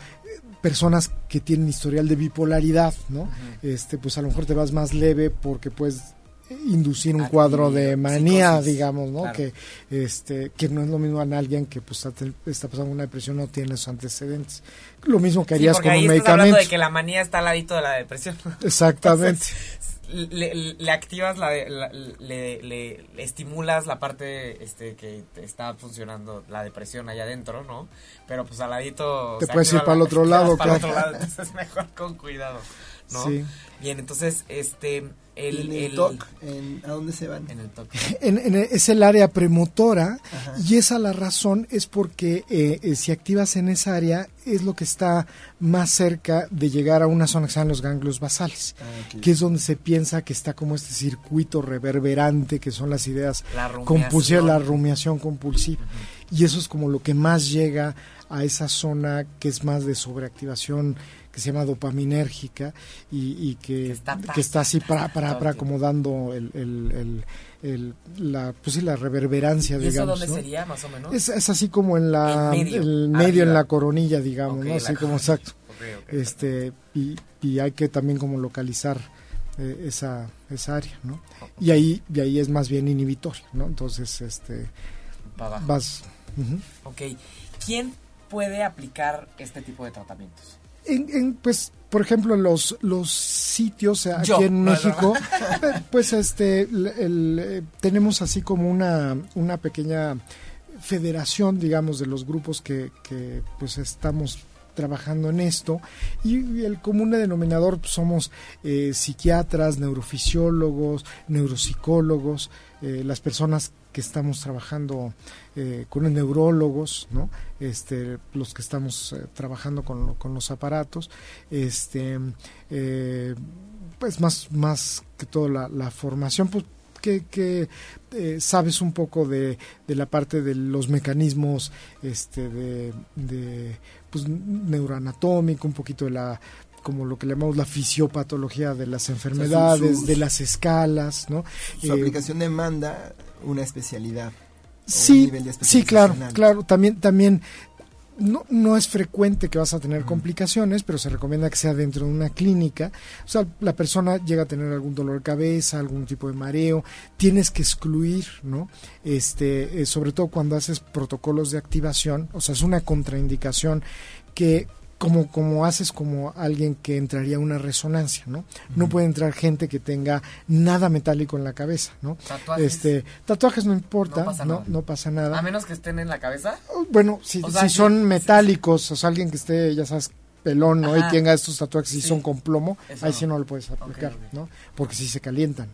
personas que tienen historial de bipolaridad, ¿no? Este, pues a lo mejor te vas más leve porque pues inducir un cuadro de manía, digamos, ¿no? Que este que no es lo mismo en alguien que pues está pasando una depresión no tiene esos antecedentes. Lo mismo que harías con un medicamento. hablando de que la manía está al ladito de la depresión. Exactamente. le, activas la, le, le, estimulas la parte este que está funcionando la depresión allá adentro, ¿no? Pero pues al ladito te puedes ir para el otro lado, para el otro lado, entonces mejor con cuidado, ¿no? Sí. Bien, entonces este el, el, TOC, ¿a dónde se van? En el TOC. es el área premotora y esa la razón es porque eh, eh, si activas en esa área es lo que está más cerca de llegar a una zona que se llama los ganglios basales, ah, que es donde se piensa que está como este circuito reverberante, que son las ideas compulsivas, la rumiación compulsiva. Y eso es como lo que más llega a esa zona que es más de sobreactivación que se llama dopaminérgica y, que, está, así para, para, para acomodando el, el, el, la, pues sí, la reverberancia, ¿Y digamos. eso dónde sería, más o menos? Es, es, así como en la, el medio, en la coronilla, digamos, ¿no? Así como exacto. este y, y, hay que también como localizar eh, esa, esa área, ¿no? Y ahí, y ahí es más bien inhibitorio, ¿no? Entonces, este, vas... Ok. ¿Quién puede aplicar este tipo de tratamientos? En, pues por ejemplo los los sitios aquí en México pues este eh, tenemos así como una una pequeña federación digamos de los grupos que, que pues estamos trabajando en esto. Y el común denominador pues, somos eh, psiquiatras, neurofisiólogos, neuropsicólogos, eh, las personas que estamos trabajando eh, con neurólogos, ¿no? Este, los que estamos eh, trabajando con, los aparatos, este, eh, pues más, que todo la, formación, pues que, sabes un poco de, de, la parte de los mecanismos este, de, de pues, neuroanatómico, un poquito de la como lo que llamamos la fisiopatología de las enfermedades, de las escalas, ¿no? Su aplicación demanda una especialidad. Sí, sí, claro, claro. También, también no, no es frecuente que vas a tener complicaciones, pero se recomienda que sea dentro de una clínica. O sea, la persona llega a tener algún dolor de cabeza, algún tipo de mareo, tienes que excluir, ¿no? Este, eh, sobre todo cuando haces protocolos de activación, o sea, es una contraindicación que como, como haces como alguien que entraría a una resonancia, ¿no? No puede entrar gente que tenga nada metálico en la cabeza, ¿no? Tatuajes. Este, tatuajes no importa, No pasa no, nada. no pasa nada. A menos que estén en la cabeza. Bueno, si, O sea, si sí, son sí, metálicos, o sea, alguien que esté, ya sabes, pelón, ¿no? Ajá. Y tenga estos tatuajes y Sí. son con plomo, Eso ahí no. sí no lo puedes aplicar. ¿no? Porque sí se calientan,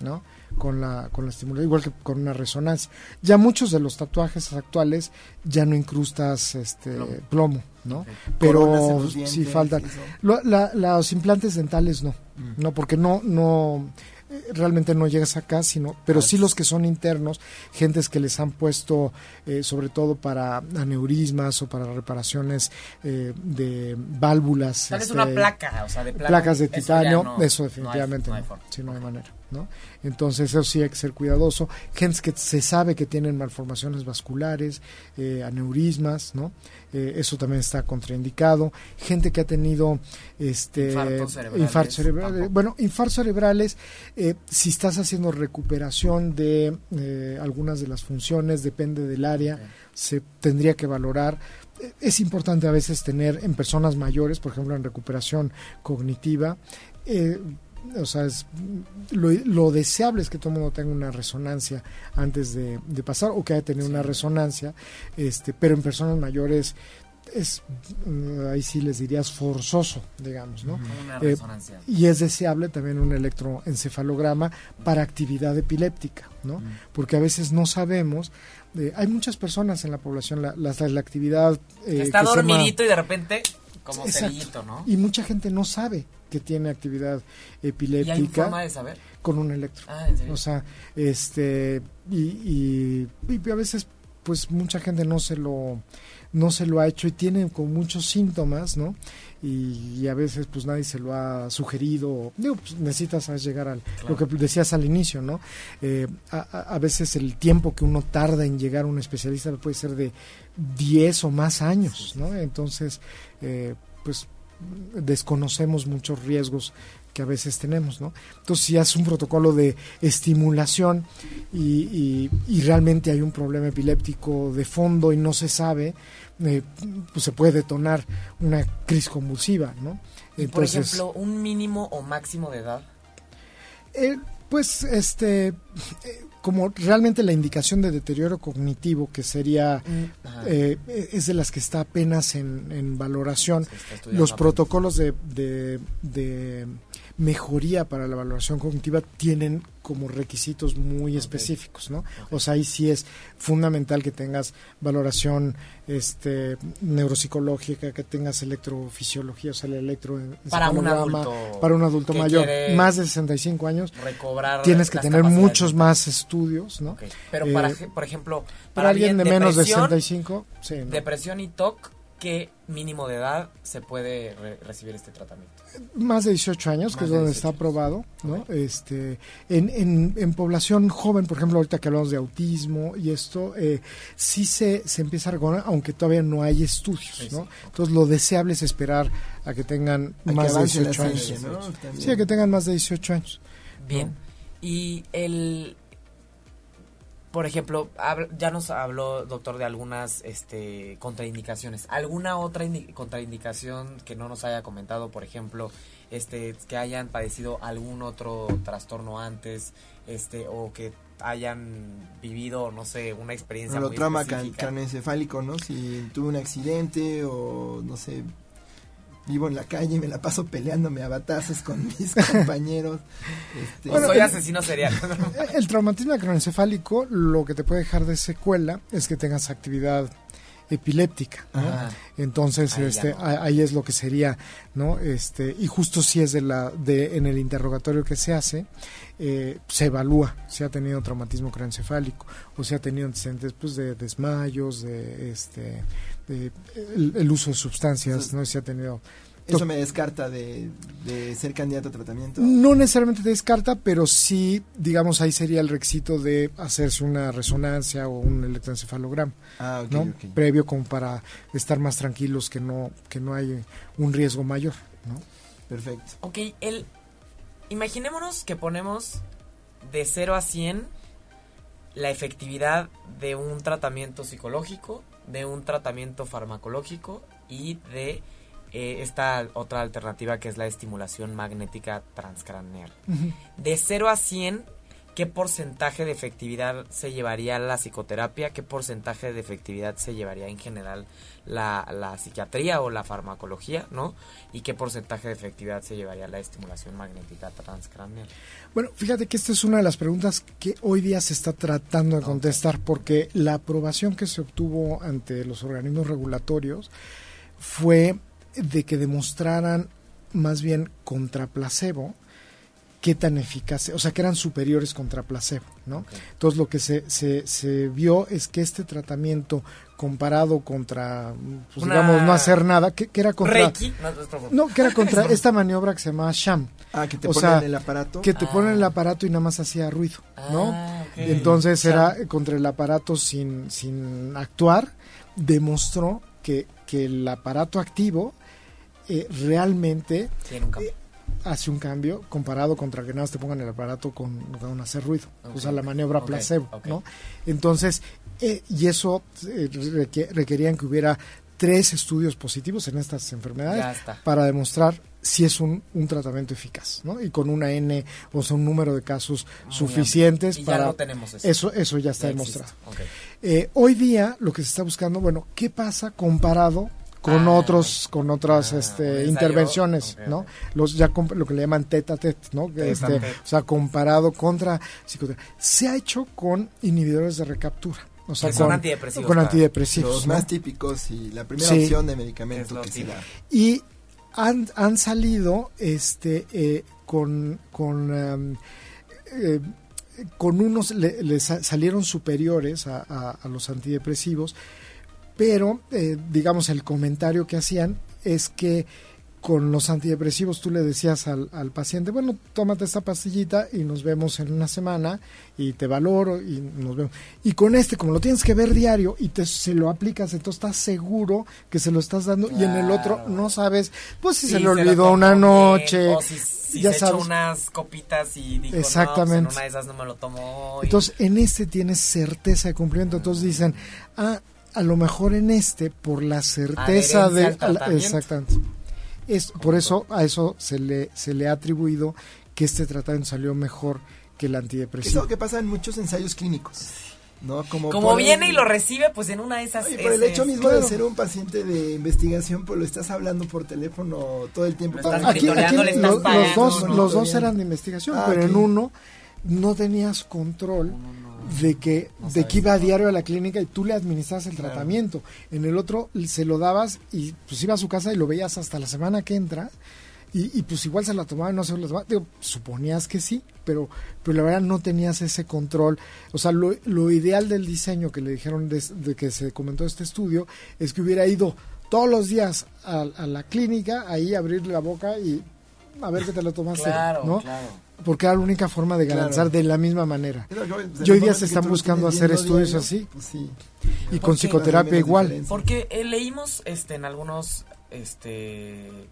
¿no? Con la, con la estimulación, igual que con una resonancia. Ya muchos de los tatuajes actuales ya no incrustas este Plomo. plomo, ¿no? Pero sí faltan. Lo- la- los implantes dentales no, Mm. no, porque no, no, eh, realmente no llegas acá, sino, pero sí los que son internos, gentes que les han puesto, eh, sobre todo para aneurismas o para reparaciones eh, de válvulas. Tal vez este, una placa, o sea, de placas de titanio, eso no definitivamente no no, hay forma. sí, no hay manera, ¿no? Entonces eso sí hay que ser cuidadoso. Gentes que se sabe que tienen malformaciones vasculares, eh, aneurismas, ¿no? Eh, eso también está contraindicado. Gente que ha tenido este Infartos cerebrales, infartos cerebrales. Bueno, infartos cerebrales, eh, si estás haciendo recuperación de eh, algunas de las funciones, depende del área, se tendría que valorar. Es importante a veces tener en personas mayores, por ejemplo, en recuperación cognitiva, eh, o sea, es- lo, lo deseable es que todo el mundo tenga una resonancia antes de, de pasar o que haya tenido una resonancia, este, pero en personas mayores es, mm, ahí sí les dirías forzoso, digamos, ¿no? Una Eh, resonancia. Y es deseable también un electroencefalograma para actividad epiléptica, ¿no? Porque a veces no sabemos, eh, hay muchas personas en la población, la, la, la actividad... eh, Que está que se llama- dormidito y de repente, como cerillito, ¿no? Y mucha gente no sabe que tiene actividad ¿Y hay epiléptica forma de saber? con un electro. Ah, ¿en serio? O sea, este, y, y, y a veces, pues mucha gente no se lo, no se lo ha hecho y tiene con muchos síntomas, ¿no? Y, y a veces, pues nadie se lo ha sugerido. Digo, pues, necesitas ¿sabes? llegar al, lo que decías al inicio, ¿no? Eh, a veces el tiempo que uno tarda en llegar a un especialista puede ser de 10 o más años, ¿no? Entonces, eh, pues desconocemos muchos riesgos que a veces tenemos, ¿no? Entonces, si haces un protocolo de estimulación y, y- y realmente hay un problema epiléptico de fondo y no se sabe, eh, pues se puede detonar una crisis convulsiva, ¿no? Y por ejemplo, un mínimo o máximo de edad. Eh, pues, este, eh, como realmente la indicación de deterioro cognitivo, que sería, Ajá. eh, es de las que está apenas en, en valoración, los protocolos de, de- de mejoría para la valoración cognitiva tienen como requisitos muy específicos, ¿no? O sea, ahí sí es fundamental que tengas valoración este neuropsicológica, que tengas electrofisiología, o sea, el electro Para un adulto para un adulto mayor, más de 65 años, recobrar tienes que tener muchos más estudios, ¿no? Pero Eh, para, ej- por ejemplo, Para alguien de menos de depresión, 65, sí, ¿no? depresión y TOC, ¿qué mínimo de edad se puede re- recibir este tratamiento? más de 18 años, que es de donde 18 está años. aprobado, ¿no? Este, en, en, en población joven, por ejemplo, ahorita que hablamos de autismo y esto, eh, sí se, se empieza a reconocer, aunque todavía no hay estudios, Sí, ¿no? sí. Entonces lo deseable es esperar a que tengan A que más de avance la 18 años. ciencia, ¿no? También. Sí, a que tengan más de 18 años. Bien. Y el... Por ejemplo, ya nos habló, doctor, de algunas este, contraindicaciones. ¿Alguna otra indi- contraindicación que no nos haya comentado? Por ejemplo, este, que hayan padecido algún otro trastorno antes, este, o que hayan vivido, no sé, una experiencia muy trauma can- específica. craneoencefálico, ¿no? Si tuve un accidente o no sé, vivo en la calle y me la paso peleándome a batazos con mis compañeros. Este, O Bueno, soy el- asesino serial. El traumatismo craneoencefálico lo que te puede dejar de secuela es que tengas actividad epiléptica, ¿no? Ajá. Entonces, Ahí este, no. ahí es lo que sería, ¿no? Este, y justo si es de la, de, en el interrogatorio que se hace, eh, se evalúa si ha tenido traumatismo craneoencefálico o si ha tenido antecedentes, pues, de desmayos, de, este, de el, el uso de sustancias, ¿no? Si ha tenido Eso me descarta de, de, ser candidato a tratamiento. No necesariamente te descarta, pero sí, digamos, ahí sería el requisito de hacerse una resonancia o un electroencefalograma, ah, ¿no? previo como para estar más tranquilos que no que no hay un riesgo mayor, ¿no? Perfecto. Ok, el imaginémonos que ponemos de 0 a 100 la efectividad de un tratamiento psicológico, de un tratamiento farmacológico y de eh, esta otra alternativa que es la estimulación magnética transcraneal. De 0 a 100, ¿qué porcentaje de efectividad se llevaría la psicoterapia? ¿Qué porcentaje de efectividad se llevaría en general la, la psiquiatría o la farmacología? ¿no? ¿Y qué porcentaje de efectividad se llevaría la estimulación magnética transcraneal? Bueno, fíjate que esta es una de las preguntas que hoy día se está tratando de contestar porque la aprobación que se obtuvo ante los organismos regulatorios fue de que demostraran más bien contra placebo qué tan eficaz, o sea, que eran superiores contra placebo, ¿no? Entonces lo que se, se, se, vio es que este tratamiento comparado contra, pues, digamos, no hacer nada, que, era contra... No, que era contra esta maniobra que se llama sham. Ah, que te ponen el aparato. Que te ponen el ah. aparato y nada más hacía ruido, ¿no? Ah, Entonces era contra el aparato sin, sin actuar, demostró que, que el aparato activo eh, realmente eh, hace un cambio comparado contra que nada más te pongan el aparato con, con hacer ruido, o sea, la maniobra placebo, ¿no? Entonces, eh, y eso requerían que hubiera tres estudios positivos en estas enfermedades para demostrar si es un, un, tratamiento eficaz, ¿no? Y con una N, o sea, un número de casos suficientes para... tenemos eso. eso. ya está demostrado. hoy día lo que se está buscando, bueno, ¿qué pasa comparado con ah, otros con otras ah, este, intervenciones no los ya lo que le llaman teta tet no este, o sea comparado contra psicoterapia se ha hecho con inhibidores de recaptura o sea, con, antidepresivos, con antidepresivos los más típicos y la primera opción de medicamento que se da. y han, han salido este eh, con con um, eh, con unos les salieron superiores a, a los antidepresivos pero eh, digamos el comentario que hacían es que con los antidepresivos tú le decías al, paciente, bueno, tómate esta pastillita y nos vemos en una semana y te valoro y nos vemos. Y con este, como lo tienes que ver diario y te se lo aplicas, entonces estás seguro que se lo estás dando y en el otro no sabes, pues si se le olvidó una noche. o si, ya se sabes. unas copitas y dijo, Exactamente. No, pues en una de esas no me lo tomo. Entonces, en este tienes certeza de cumplimiento. Entonces dicen, ah, a lo mejor en este por la certeza de exactamente es por eso a eso se le se le ha atribuido que este tratamiento salió mejor que el antidepresivo. Es lo que pasa en muchos ensayos clínicos. ¿no? Como, viene y lo recibe, pues en una de esas... Oye, por el hecho mismo de ser un paciente de investigación, pues lo estás hablando por teléfono todo el tiempo. aquí, los, dos, los dos eran de investigación, ah, pero en uno no tenías control de que, de que iba a diario a la clínica y tú le administras el tratamiento. En el otro se lo dabas y pues iba a su casa y lo veías hasta la semana que entra. Y, pues igual se la tomaba y no se la tomaba. suponías que sí, pero, pero la verdad no tenías ese control. O sea, lo, lo ideal del diseño que le dijeron de, que se comentó este estudio es que hubiera ido todos los días a, a la clínica, ahí abrirle la boca y a ver qué te lo tomaste, ¿no? Porque era la única forma de garantizar de la misma manera. y hoy día se están buscando hacer estudios así. Pues y con psicoterapia igual. Porque eh, leímos este en algunos este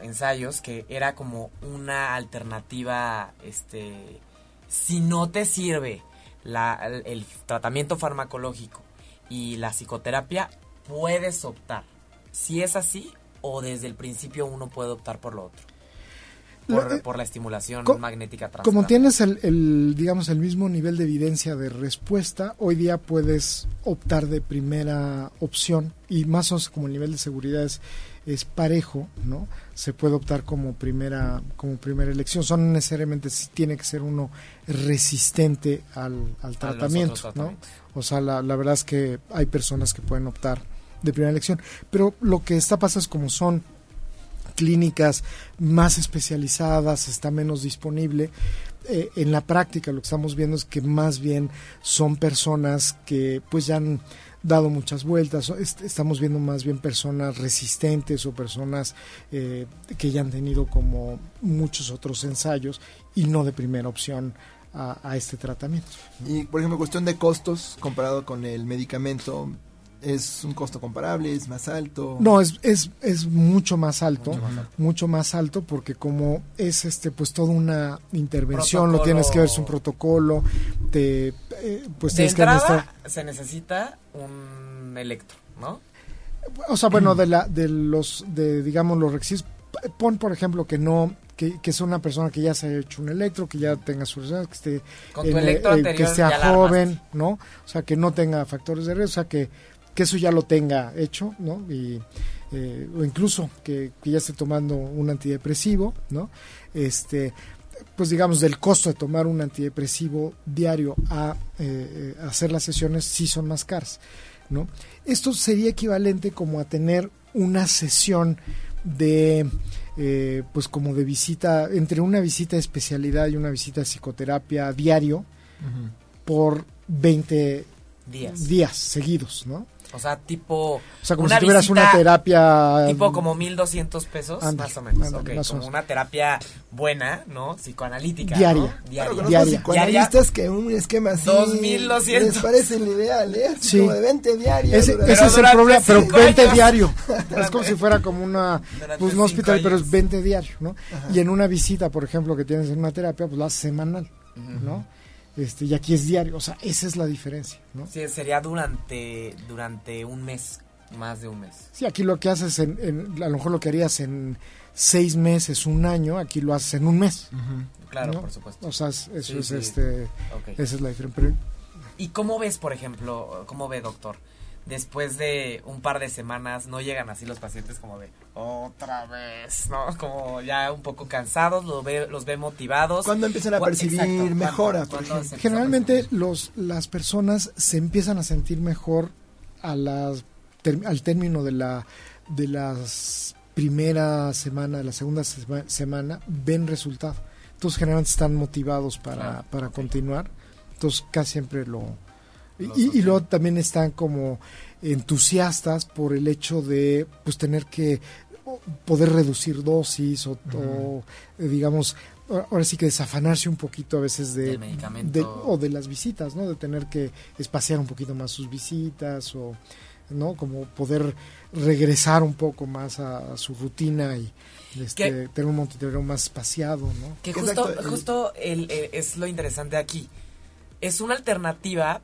ensayos que era como una alternativa este si no te sirve la, el tratamiento farmacológico y la psicoterapia puedes optar si es así o desde el principio uno puede optar por lo otro eh, por, la estimulación magnética Como tienes el, digamos, el mismo nivel de evidencia de respuesta, hoy día puedes optar de primera opción y más o menos como el nivel de seguridad es, es parejo, ¿no? Se puede optar como primera, como primera elección. Son necesariamente, si tiene que ser uno resistente al, al tratamiento, ¿no? O sea, la, la verdad es que hay personas que pueden optar de primera elección. Pero lo que está pasando es como son clínicas más especializadas, está menos disponible. Eh, en la práctica lo que estamos viendo es que más bien son personas que pues ya han dado muchas vueltas, estamos viendo más bien personas resistentes o personas eh, que ya han tenido como muchos otros ensayos y no de primera opción a, a, este tratamiento. Y por ejemplo, cuestión de costos comparado con el medicamento, ¿Es un costo comparable? ¿Es más alto? No, es, es, es mucho más alto, mucho más alto, porque como es este pues toda una intervención, lo tienes que ver, es un protocolo, te, eh, pues tienes que se necesita un electro, ¿no? O sea, bueno, de la de los de digamos los requisitos pon por ejemplo que no que, que sea una persona que ya se haya hecho un electro, que ya tenga su que esté Con tu electro eh, que sea joven, ¿no? O sea, que no tenga factores de riesgo, o sea, que que eso ya lo tenga hecho, ¿no? Y, eh, o incluso que, ya esté tomando un antidepresivo, ¿no? Este, pues digamos, del costo de tomar un antidepresivo diario a, eh, hacer las sesiones sí son más caras, ¿no? Esto sería equivalente como a tener una sesión de, eh, pues como de visita, entre una visita de especialidad y una visita de psicoterapia diario por 20 días. días seguidos, ¿no? O sea, tipo. O sea, como si tuvieras una terapia. Tipo como 1200 pesos, más o menos. como una terapia buena, ¿no? Psicoanalítica. Diaria. ¿no? Diaria. Claro, Diaria. psicoanalistas que un esquema así. 2200. Les parece el ideal, ¿eh? Sí. Como de 20 diarios. Ese, ese es el problema, pero 20 diario. es como si fuera como una. Pues un hospital, pero es 20 diario, ¿no? Y en una visita, por ejemplo, que tienes en una terapia, pues la haces semanal, ¿no? Este, y aquí es diario, o sea, esa es la diferencia, ¿no? Sí, sería durante, durante un mes, más de un mes. Sí, aquí lo que haces, en, a lo mejor lo que harías en seis meses, un año, aquí lo haces en un mes. Claro, por supuesto. O sea, eso es este, esa es la diferencia. ¿Y cómo ves, por ejemplo, cómo ve doctor? Después de un par de semanas no llegan así los pacientes como de otra vez, ¿no? Como ya un poco cansados, los ve, los ve motivados. ¿Cuándo empiezan a percibir mejora? Generalmente los, las personas se empiezan a sentir mejor a las, al término de la de las primera semana, de la segunda semana, ven resultado. Entonces generalmente están motivados para, para continuar. Entonces casi siempre lo, y, luego también están como entusiastas por el hecho de pues tener que poder reducir dosis o, eh, digamos ahora sí que desafanarse un poquito a veces de, o de las visitas no de tener que espaciar un poquito más sus visitas o no como poder regresar un poco más a, su rutina y este, tener un monitoreo más espaciado no que justo justo el, es lo interesante aquí. Es una alternativa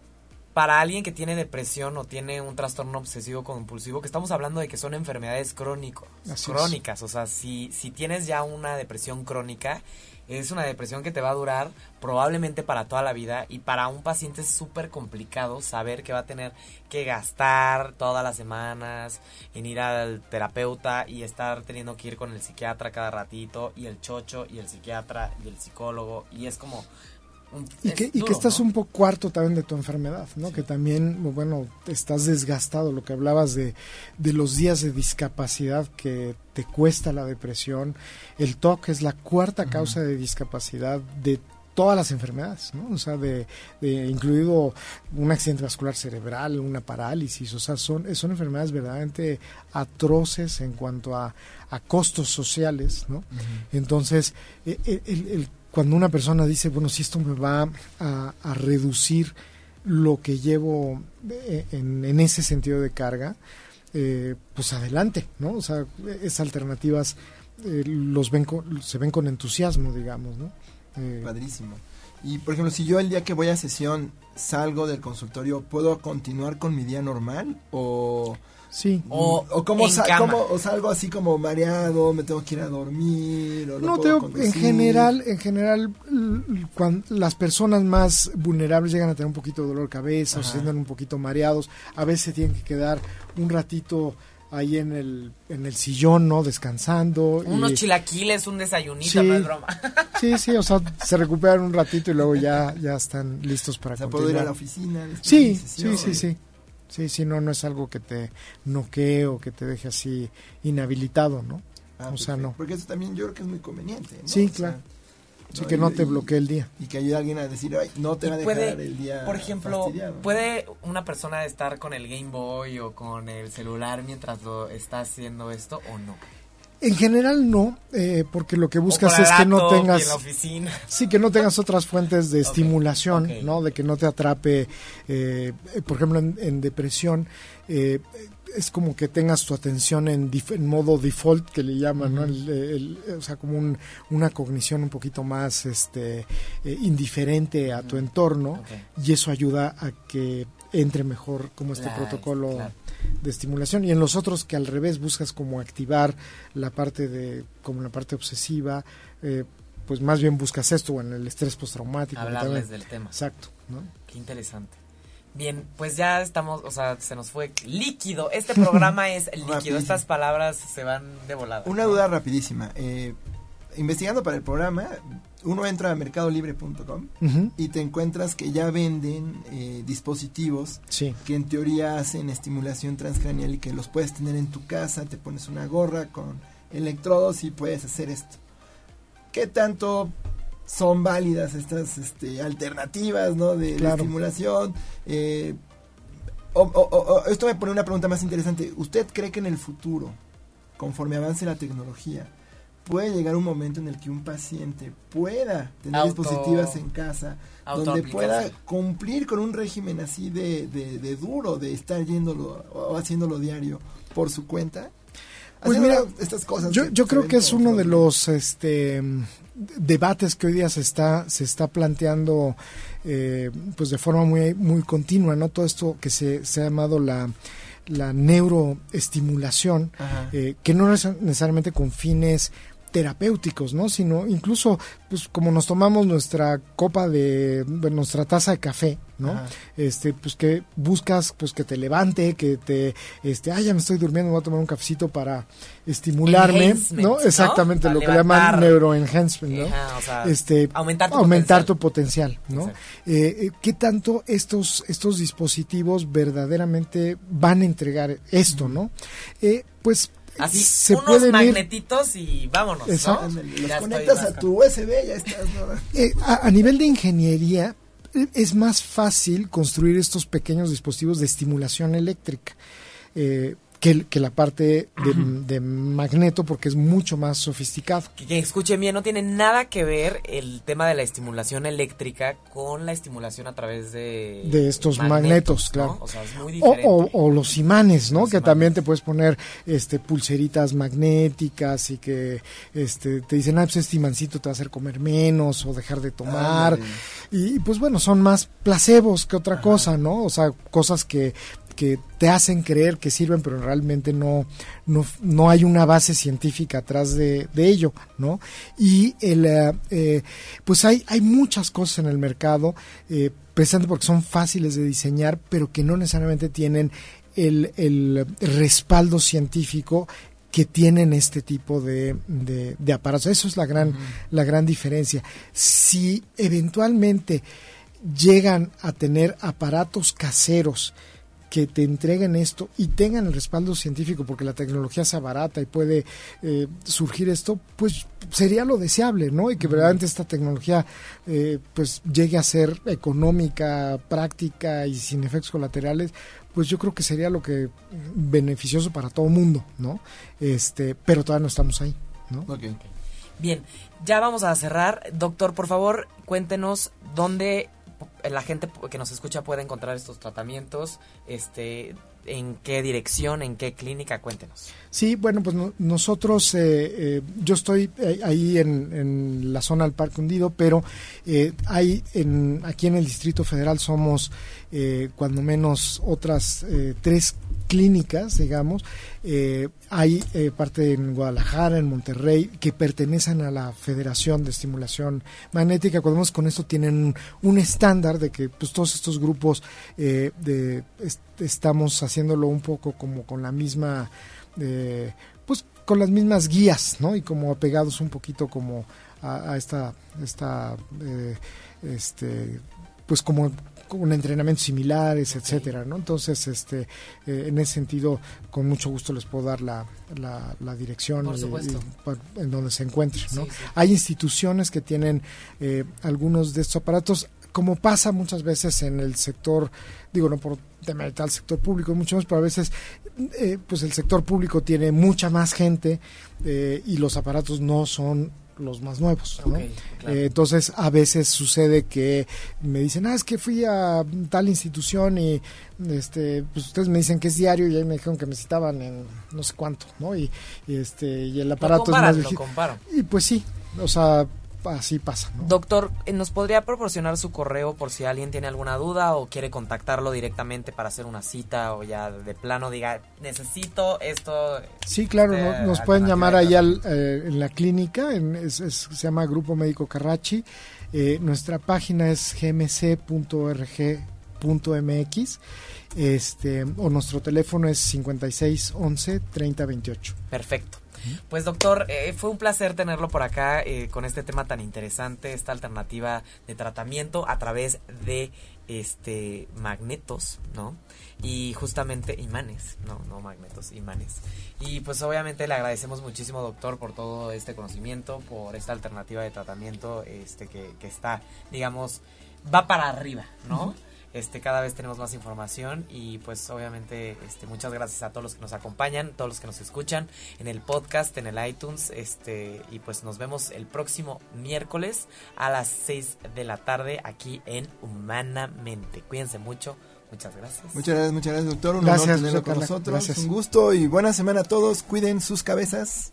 para alguien que tiene depresión o tiene un trastorno obsesivo compulsivo, que estamos hablando de que son enfermedades crónico, crónicas, o sea, si, si tienes ya una depresión crónica, es una depresión que te va a durar probablemente para toda la vida y para un paciente es súper complicado saber que va a tener que gastar todas las semanas en ir al terapeuta y estar teniendo que ir con el psiquiatra cada ratito y el chocho y el psiquiatra y el psicólogo. Y es como y que, y que estás un poco cuarto también de tu enfermedad, ¿no? Que también, bueno, estás desgastado, lo que hablabas de, de los días de discapacidad que te cuesta la depresión. El TOC es la cuarta causa de discapacidad de todas las enfermedades, ¿no? O sea, de, incluido un accidente vascular cerebral, una parálisis, o sea, son, son enfermedades verdaderamente atroces en cuanto a, a costos sociales, ¿no? Entonces, e, e, el, el, cuando una persona dice, bueno, si esto me va a, reducir lo que llevo eh, en, ese sentido de carga, eh, pues adelante, ¿no? O sea, esas alternativas eh, los ven se ven con entusiasmo, digamos, ¿no? Padrísimo. Y por ejemplo, si yo el día que voy a sesión salgo del consultorio, ¿puedo continuar con mi día normal o Sí. O, o como, o salgo así como mareado, me tengo que ir a dormir. O no, no en general, en general, cuando las personas más vulnerables llegan a tener un poquito de dolor de cabeza o se sienten un poquito mareados, a veces tienen que quedar un ratito ahí en el, en el sillón, ¿no? Descansando. Unos chilaquiles, un desayunito, no es broma. sí, sí, o sea, se recuperan un ratito y luego ya, ya están listos para o puedo ir a la oficina. Sí, sí, sí, sí. Sí, sí, no, no es algo que te noquee o que te deje así inhabilitado, ¿no? Ah, o sea, perfecto. no. Porque eso también yo creo que es muy conveniente. ¿no? Sí, O sea, claro. Sí, ¿no? que Y- no te bloquee el día. Y que ayude a alguien a decir, Ay, no te va a dejar puede, el día. por ejemplo, fastidiado". ¿puede una persona estar con el Game Boy o con el celular mientras lo está haciendo esto o no? En general no, eh, porque lo que buscas es que no tengas en la oficina. Sí, que no tengas otras fuentes de estimulación. ¿no? De que no te atrape, eh, por ejemplo, en, en depresión, eh, es como que tengas tu atención en, dif- en modo default, que le llaman, ¿no? El- el- o sea, como un- una cognición un poquito más este, eh, indiferente a tu entorno, y eso ayuda a que entre mejor como este Claro, protocolo claro. de estimulación y en los otros que al revés buscas como activar la parte de como la parte obsesiva eh, pues más bien buscas esto o en el estrés postraumático Hablarles del tema. exacto ¿no? Qué interesante. Bien, pues ya estamos, o sea, se nos fue líquido. Este programa es líquido. Rapidísimo. Estas palabras se van de volada. Una ¿no? duda rapidísima. Eh, investigando para el programa, uno entra a mercadolibre.com y te encuentras que ya venden eh, dispositivos sí que en teoría hacen estimulación transcranial y que los puedes tener en tu casa, te pones una gorra con electrodos y puedes hacer esto. ¿Qué tanto son válidas estas este, alternativas ¿no? de, de Claro. estimulación? Eh, o- o- o- o- esto me pone una pregunta más interesante. ¿Usted cree que en el futuro, conforme avance la tecnología, puede llegar un momento en el que un paciente pueda tener Auto- dispositivas en casa donde pueda cumplir con un régimen así de, de, de duro, de estar yéndolo o haciéndolo diario por su cuenta? Pues mira, estas cosas. yo, yo creo que es uno de los este debates que hoy día se está se está planteando eh, pues de forma muy muy continua no todo esto que se, se ha llamado la la neuroestimulación eh, que no es necesariamente con fines terapéuticos, ¿no? Sino incluso, pues como nos tomamos nuestra copa de, bueno, nuestra taza de café, ¿no? Ajá. Este, pues que buscas, pues que te levante, que te, este, ah, ya me estoy durmiendo, me voy a tomar un cafecito para estimularme, ¿no? ¿no? Exactamente, Para lo que llaman neuroenhancement, ¿no? Ajá, o sea, este, aumentar tu aumentar potencial. tu potencial, ¿no? Eh, eh, ¿Qué tanto estos, estos dispositivos verdaderamente van a entregar esto, no? Eh, pues Así, se unos pueden ir magnetitos y vámonos, ¿no? Exacto. Ándale, los Ya conectas a tu USB, ya estás. ¿no? Eh, a, a nivel de ingeniería, eh, es más fácil construir estos pequeños dispositivos de estimulación eléctrica eh, que, el- que la parte de, de magneto, porque es mucho más sofisticado. Que, que escuchen bien, no tiene nada que ver el tema de la estimulación eléctrica con la estimulación a través de... De estos magnetos, ¿no? claro. O sea, es muy O, diferente. o- o los imanes, ¿no? Los que imanes. también te puedes poner este pulseritas magnéticas y que este te dicen, ah, pues este imancito te va a hacer comer menos o dejar de tomar. Y, pues bueno, son más placebos que otra cosa, ¿no? O sea, cosas que, que te hacen creer que sirven, pero realmente no, no, no hay una base científica atrás de, de ello, ¿no? Y el, eh, eh, pues hay, hay muchas cosas en el mercado, eh, precisamente porque son fáciles de diseñar, pero que no necesariamente tienen el, el respaldo científico que tienen este tipo de, de, de aparatos. Eso es la gran, la gran diferencia. Si eventualmente llegan a tener aparatos caseros que te entreguen esto y tengan el respaldo científico porque la tecnología sea barata y puede eh, surgir esto, pues sería lo deseable, ¿no? Y que verdaderamente esta tecnología eh, pues llegue a ser económica, práctica y sin efectos colaterales, pues yo creo que sería lo que beneficioso para todo el mundo, ¿no? Este, pero todavía no estamos ahí, ¿no? Bien, ya vamos a cerrar. Doctor, por favor, cuéntenos dónde la gente que nos escucha puede encontrar estos tratamientos, este, en qué dirección, en qué clínica, cuéntenos. Sí, bueno, pues no- nosotros, eh, eh, yo estoy eh, ahí en, la zona del Parque Hundido, pero eh, hay en, aquí en el Distrito Federal somos eh, cuando menos otras tres clínicas, digamos. Eh, hay eh, parte en Guadalajara, en Monterrey, que pertenecen a la Federación de Estimulación Magnética. Vemos con esto tienen un, estándar de que pues, todos estos grupos eh, estamos haciéndolo un poco como con la misma pues con las mismas guías, ¿no? Y como apegados un poquito como a, a esta, esta este, pues como con entrenamientos similares, etcétera, ¿no? Entonces, este, eh, en ese sentido, con mucho gusto les puedo dar la, la, dirección en donde se encuentren, ¿no? Hay instituciones que tienen eh, algunos de estos aparatos, como pasa muchas veces en el sector, digo, no por demeritar al sector público, mucho más, pero a veces, eh, pues el sector público tiene mucha más gente y los aparatos no son los más nuevos. Eh, entonces, a veces sucede que me dicen, ah, es que fui a tal institución y este, pues ustedes me dicen que es diario y ahí me dijeron que me citaban en no sé cuánto, ¿no? Y, este, y el aparato es más Y pues sí, o sea, así pasa. Doctor, eh, ¿nos podría proporcionar su correo por si alguien tiene alguna duda o quiere contactarlo directamente para hacer una cita o ya de plano diga, necesito esto? Sí, claro, nos pueden llamar ahí eh, en la clínica, se llama Grupo Médico Carrachi. Eh, nuestra página es gmc.org.mx este, o nuestro teléfono es 5611 3028. Perfecto. Pues doctor, eh, fue un placer tenerlo por acá eh, con este tema tan interesante, esta alternativa de tratamiento a través de este magnetos, ¿no? Y justamente imanes, no, no magnetos, imanes. Y pues obviamente le agradecemos muchísimo, doctor, por todo este conocimiento, por esta alternativa de tratamiento, este que, que está, digamos, va para arriba, ¿no? Este, cada vez tenemos más información y pues obviamente este, muchas gracias a todos los que nos acompañan, todos los que nos escuchan en el podcast, en el iTunes, este, y pues nos vemos el próximo miércoles a las 6 de la tarde aquí en Humanamente. Cuídense mucho. Muchas gracias. Muchas gracias, muchas gracias, doctor. Un honor tenerlo con nosotros. Un gusto y buena semana a todos. Cuiden sus cabezas.